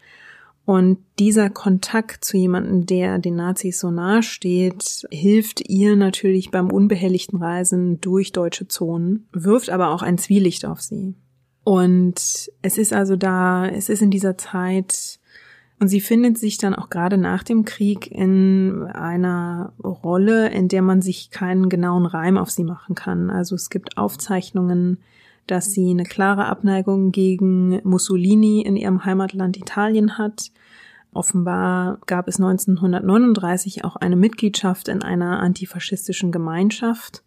Und dieser Kontakt zu jemandem, der den Nazis so nahe steht, hilft ihr natürlich beim unbehelligten Reisen durch deutsche Zonen, wirft aber auch ein Zwielicht auf sie. Und es ist also da, es ist in dieser Zeit und sie findet sich dann auch gerade nach dem Krieg in einer Rolle, in der man sich keinen genauen Reim auf sie machen kann. Also es gibt Aufzeichnungen, dass sie eine klare Abneigung gegen Mussolini in ihrem Heimatland Italien hat. Offenbar gab es 1939 auch eine Mitgliedschaft in einer antifaschistischen Gemeinschaft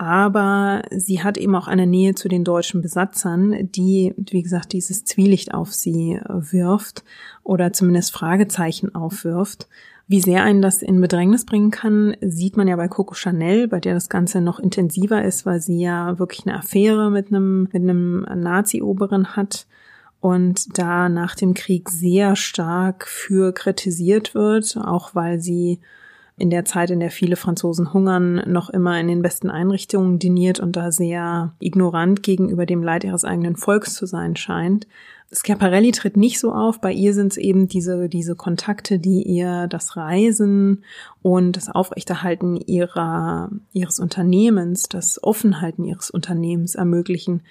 aber sie hat eben auch eine Nähe zu den deutschen Besatzern, die, wie gesagt, dieses Zwielicht auf sie wirft oder zumindest Fragezeichen aufwirft. Wie sehr einen das in Bedrängnis bringen kann, sieht man ja bei Coco Chanel, bei der das Ganze noch intensiver ist, weil sie ja wirklich eine Affäre mit einem, mit einem Nazi-Oberen hat und da nach dem Krieg sehr stark für kritisiert wird, auch weil sie in der Zeit, in der viele Franzosen hungern, noch immer in den besten Einrichtungen diniert und da sehr ignorant gegenüber dem Leid ihres eigenen Volks zu sein scheint. Schiaparelli tritt nicht so auf. Bei ihr sind es eben diese, diese Kontakte, die ihr das Reisen und das Aufrechterhalten ihrer, ihres Unternehmens, das Offenhalten ihres Unternehmens ermöglichen.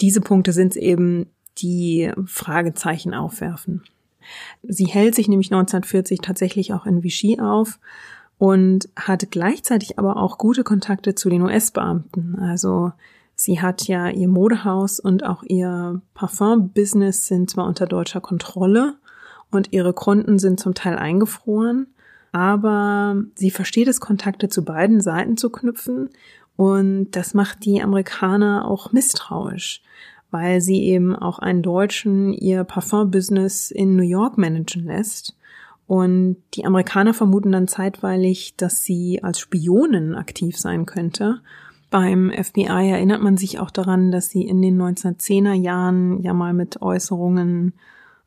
Diese Punkte sind es eben, die Fragezeichen aufwerfen. Sie hält sich nämlich 1940 tatsächlich auch in Vichy auf und hat gleichzeitig aber auch gute Kontakte zu den US-Beamten. Also sie hat ja ihr Modehaus und auch ihr Parfum-Business sind zwar unter deutscher Kontrolle und ihre Konten sind zum Teil eingefroren. Aber sie versteht es, Kontakte zu beiden Seiten zu knüpfen und das macht die Amerikaner auch misstrauisch, weil sie eben auch einen Deutschen ihr Parfum-Business in New York managen lässt. Und die Amerikaner vermuten dann zeitweilig, dass sie als Spionin aktiv sein könnte beim FBI erinnert man sich auch daran, dass sie in den 1910er Jahren ja mal mit Äußerungen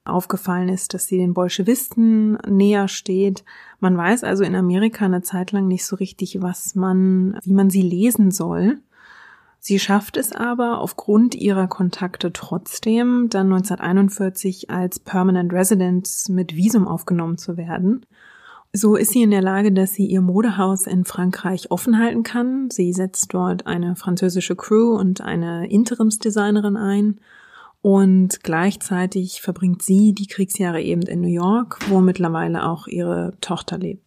aufgefallen ist, dass sie den Bolschewisten näher steht. Man weiß also in Amerika eine Zeit lang nicht so richtig, was man, wie man sie lesen soll. Sie schafft es aber aufgrund ihrer Kontakte trotzdem, dann 1941 als Permanent Resident mit Visum aufgenommen zu werden. So ist sie in der Lage, dass sie ihr Modehaus in Frankreich offen halten kann. Sie setzt dort eine französische Crew und eine Interimsdesignerin ein. Und gleichzeitig verbringt sie die Kriegsjahre eben in New York, wo mittlerweile auch ihre Tochter lebt.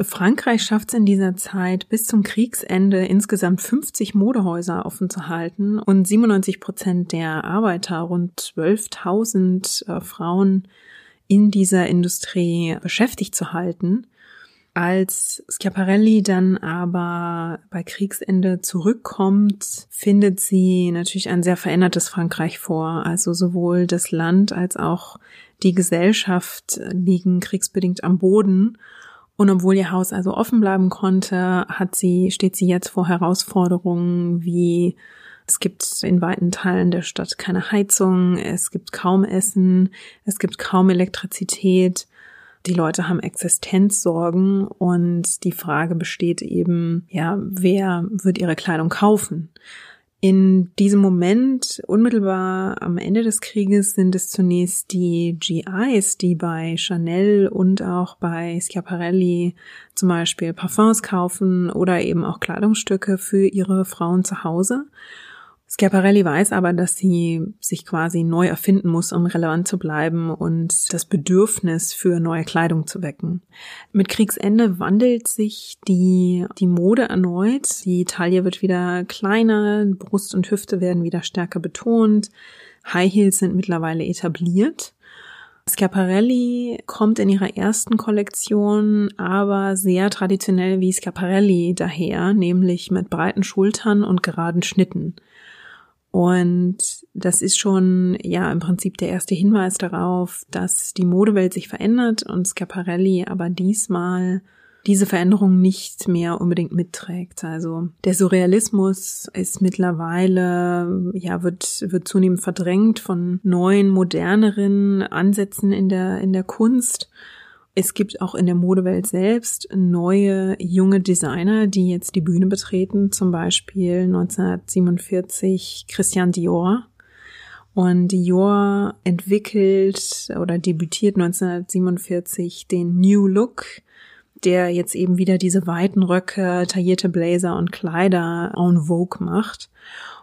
Frankreich schafft es in dieser Zeit bis zum Kriegsende insgesamt 50 Modehäuser offen zu halten und 97 Prozent der Arbeiter, rund 12.000 äh, Frauen, in dieser Industrie beschäftigt zu halten. Als Schiaparelli dann aber bei Kriegsende zurückkommt, findet sie natürlich ein sehr verändertes Frankreich vor. Also sowohl das Land als auch die Gesellschaft liegen kriegsbedingt am Boden. Und obwohl ihr Haus also offen bleiben konnte, hat sie, steht sie jetzt vor Herausforderungen wie es gibt in weiten Teilen der Stadt keine Heizung, es gibt kaum Essen, es gibt kaum Elektrizität. Die Leute haben Existenzsorgen und die Frage besteht eben, ja, wer wird ihre Kleidung kaufen? In diesem Moment, unmittelbar am Ende des Krieges, sind es zunächst die GIs, die bei Chanel und auch bei Schiaparelli zum Beispiel Parfums kaufen oder eben auch Kleidungsstücke für ihre Frauen zu Hause. Schiaparelli weiß aber, dass sie sich quasi neu erfinden muss, um relevant zu bleiben und das Bedürfnis für neue Kleidung zu wecken. Mit Kriegsende wandelt sich die, die Mode erneut. Die Taille wird wieder kleiner, Brust und Hüfte werden wieder stärker betont. High Heels sind mittlerweile etabliert. Schiaparelli kommt in ihrer ersten Kollektion aber sehr traditionell wie Schiaparelli daher, nämlich mit breiten Schultern und geraden Schnitten. Und das ist schon, ja, im Prinzip der erste Hinweis darauf, dass die Modewelt sich verändert und Schiaparelli aber diesmal diese Veränderung nicht mehr unbedingt mitträgt. Also der Surrealismus ist mittlerweile, ja, wird, wird zunehmend verdrängt von neuen, moderneren Ansätzen in der, in der Kunst. Es gibt auch in der Modewelt selbst neue junge Designer, die jetzt die Bühne betreten, zum Beispiel 1947 Christian Dior. Und Dior entwickelt oder debütiert 1947 den New Look, der jetzt eben wieder diese weiten Röcke, taillierte Blazer und Kleider en vogue macht.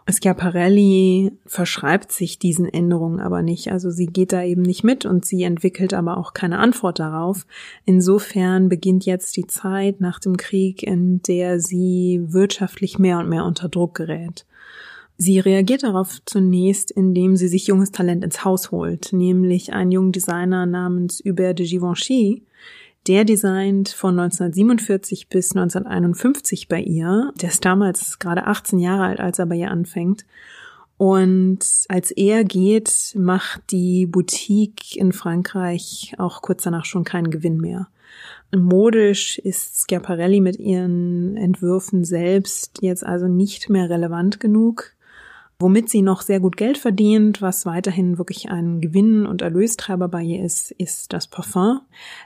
Schiaparelli verschreibt sich diesen Änderungen aber nicht. Also sie geht da eben nicht mit und sie entwickelt aber auch keine Antwort darauf. Insofern beginnt jetzt die Zeit nach dem Krieg, in der sie wirtschaftlich mehr und mehr unter Druck gerät. Sie reagiert darauf zunächst, indem sie sich junges Talent ins Haus holt, nämlich einen jungen Designer namens Hubert de Givenchy, der designt von 1947 bis 1951 bei ihr. Der ist damals gerade 18 Jahre alt, als er bei ihr anfängt. Und als er geht, macht die Boutique in Frankreich auch kurz danach schon keinen Gewinn mehr. Modisch ist Schiaparelli mit ihren Entwürfen selbst jetzt also nicht mehr relevant genug. Womit sie noch sehr gut Geld verdient, was weiterhin wirklich ein Gewinn- und Erlöstreiber bei ihr ist, ist das Parfum.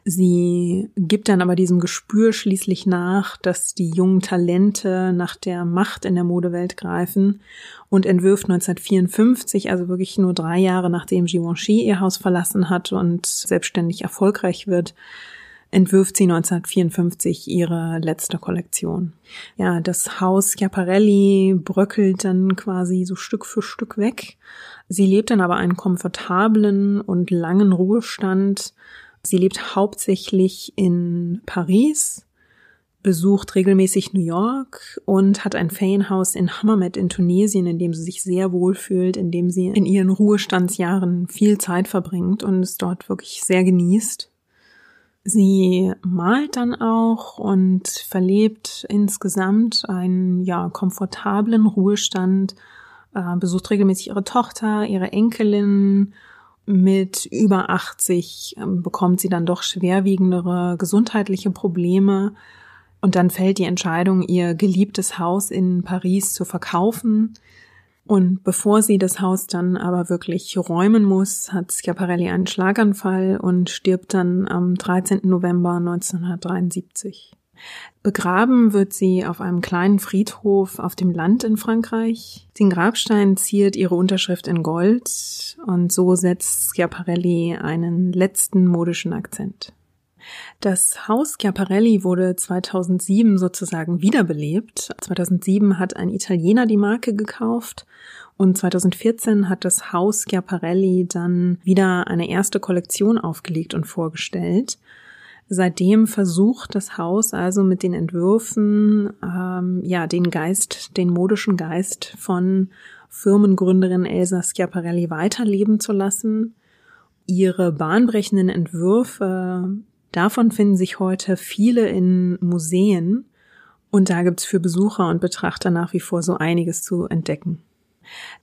Sie gibt dann aber diesem Gespür schließlich nach, dass die jungen Talente nach der Macht in der Modewelt greifen und entwirft 1954, also wirklich nur drei Jahre nachdem Givenchy ihr Haus verlassen hat und selbstständig erfolgreich wird, entwirft sie 1954 ihre letzte Kollektion. Ja, das Haus Schiaparelli bröckelt dann quasi so Stück für Stück weg. Sie lebt dann aber einen komfortablen und langen Ruhestand. Sie lebt hauptsächlich in Paris, besucht regelmäßig New York und hat ein Ferienhaus in Hammamet in Tunesien, in dem sie sich sehr wohl fühlt, in dem sie in ihren Ruhestandsjahren viel Zeit verbringt und es dort wirklich sehr genießt. Sie malt dann auch und verlebt insgesamt einen ja komfortablen Ruhestand, äh, besucht regelmäßig ihre Tochter, ihre Enkelin. Mit über 80 äh, bekommt sie dann doch schwerwiegendere gesundheitliche Probleme und dann fällt die Entscheidung, ihr geliebtes Haus in Paris zu verkaufen. Und bevor sie das Haus dann aber wirklich räumen muss, hat Schiaparelli einen Schlaganfall und stirbt dann am 13. November 1973. Begraben wird sie auf einem kleinen Friedhof auf dem Land in Frankreich. Den Grabstein ziert ihre Unterschrift in Gold und so setzt Schiaparelli einen letzten modischen Akzent. Das Haus Schiaparelli wurde 2007 sozusagen wiederbelebt. 2007 hat ein Italiener die Marke gekauft und 2014 hat das Haus Schiaparelli dann wieder eine erste Kollektion aufgelegt und vorgestellt. Seitdem versucht das Haus also mit den Entwürfen ähm, ja den Geist, den modischen Geist von Firmengründerin Elsa Schiaparelli weiterleben zu lassen. Ihre bahnbrechenden Entwürfe Davon finden sich heute viele in Museen und da gibt's für Besucher und Betrachter nach wie vor so einiges zu entdecken.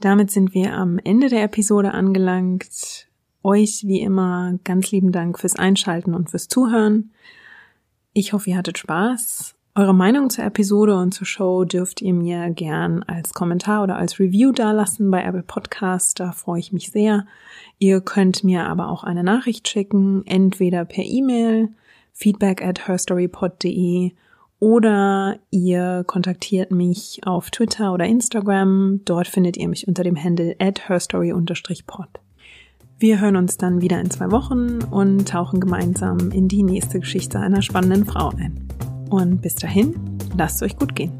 Damit sind wir am Ende der Episode angelangt. Euch wie immer ganz lieben Dank fürs Einschalten und fürs Zuhören. Ich hoffe, ihr hattet Spaß eure Meinung zur Episode und zur Show dürft ihr mir gern als Kommentar oder als Review dalassen bei Apple Podcast. Da freue ich mich sehr. Ihr könnt mir aber auch eine Nachricht schicken, entweder per E-Mail, feedback at herstorypod.de oder ihr kontaktiert mich auf Twitter oder Instagram. Dort findet ihr mich unter dem Handle at herstory-pod. Wir hören uns dann wieder in zwei Wochen und tauchen gemeinsam in die nächste Geschichte einer spannenden Frau ein. Und bis dahin, lasst es euch gut gehen.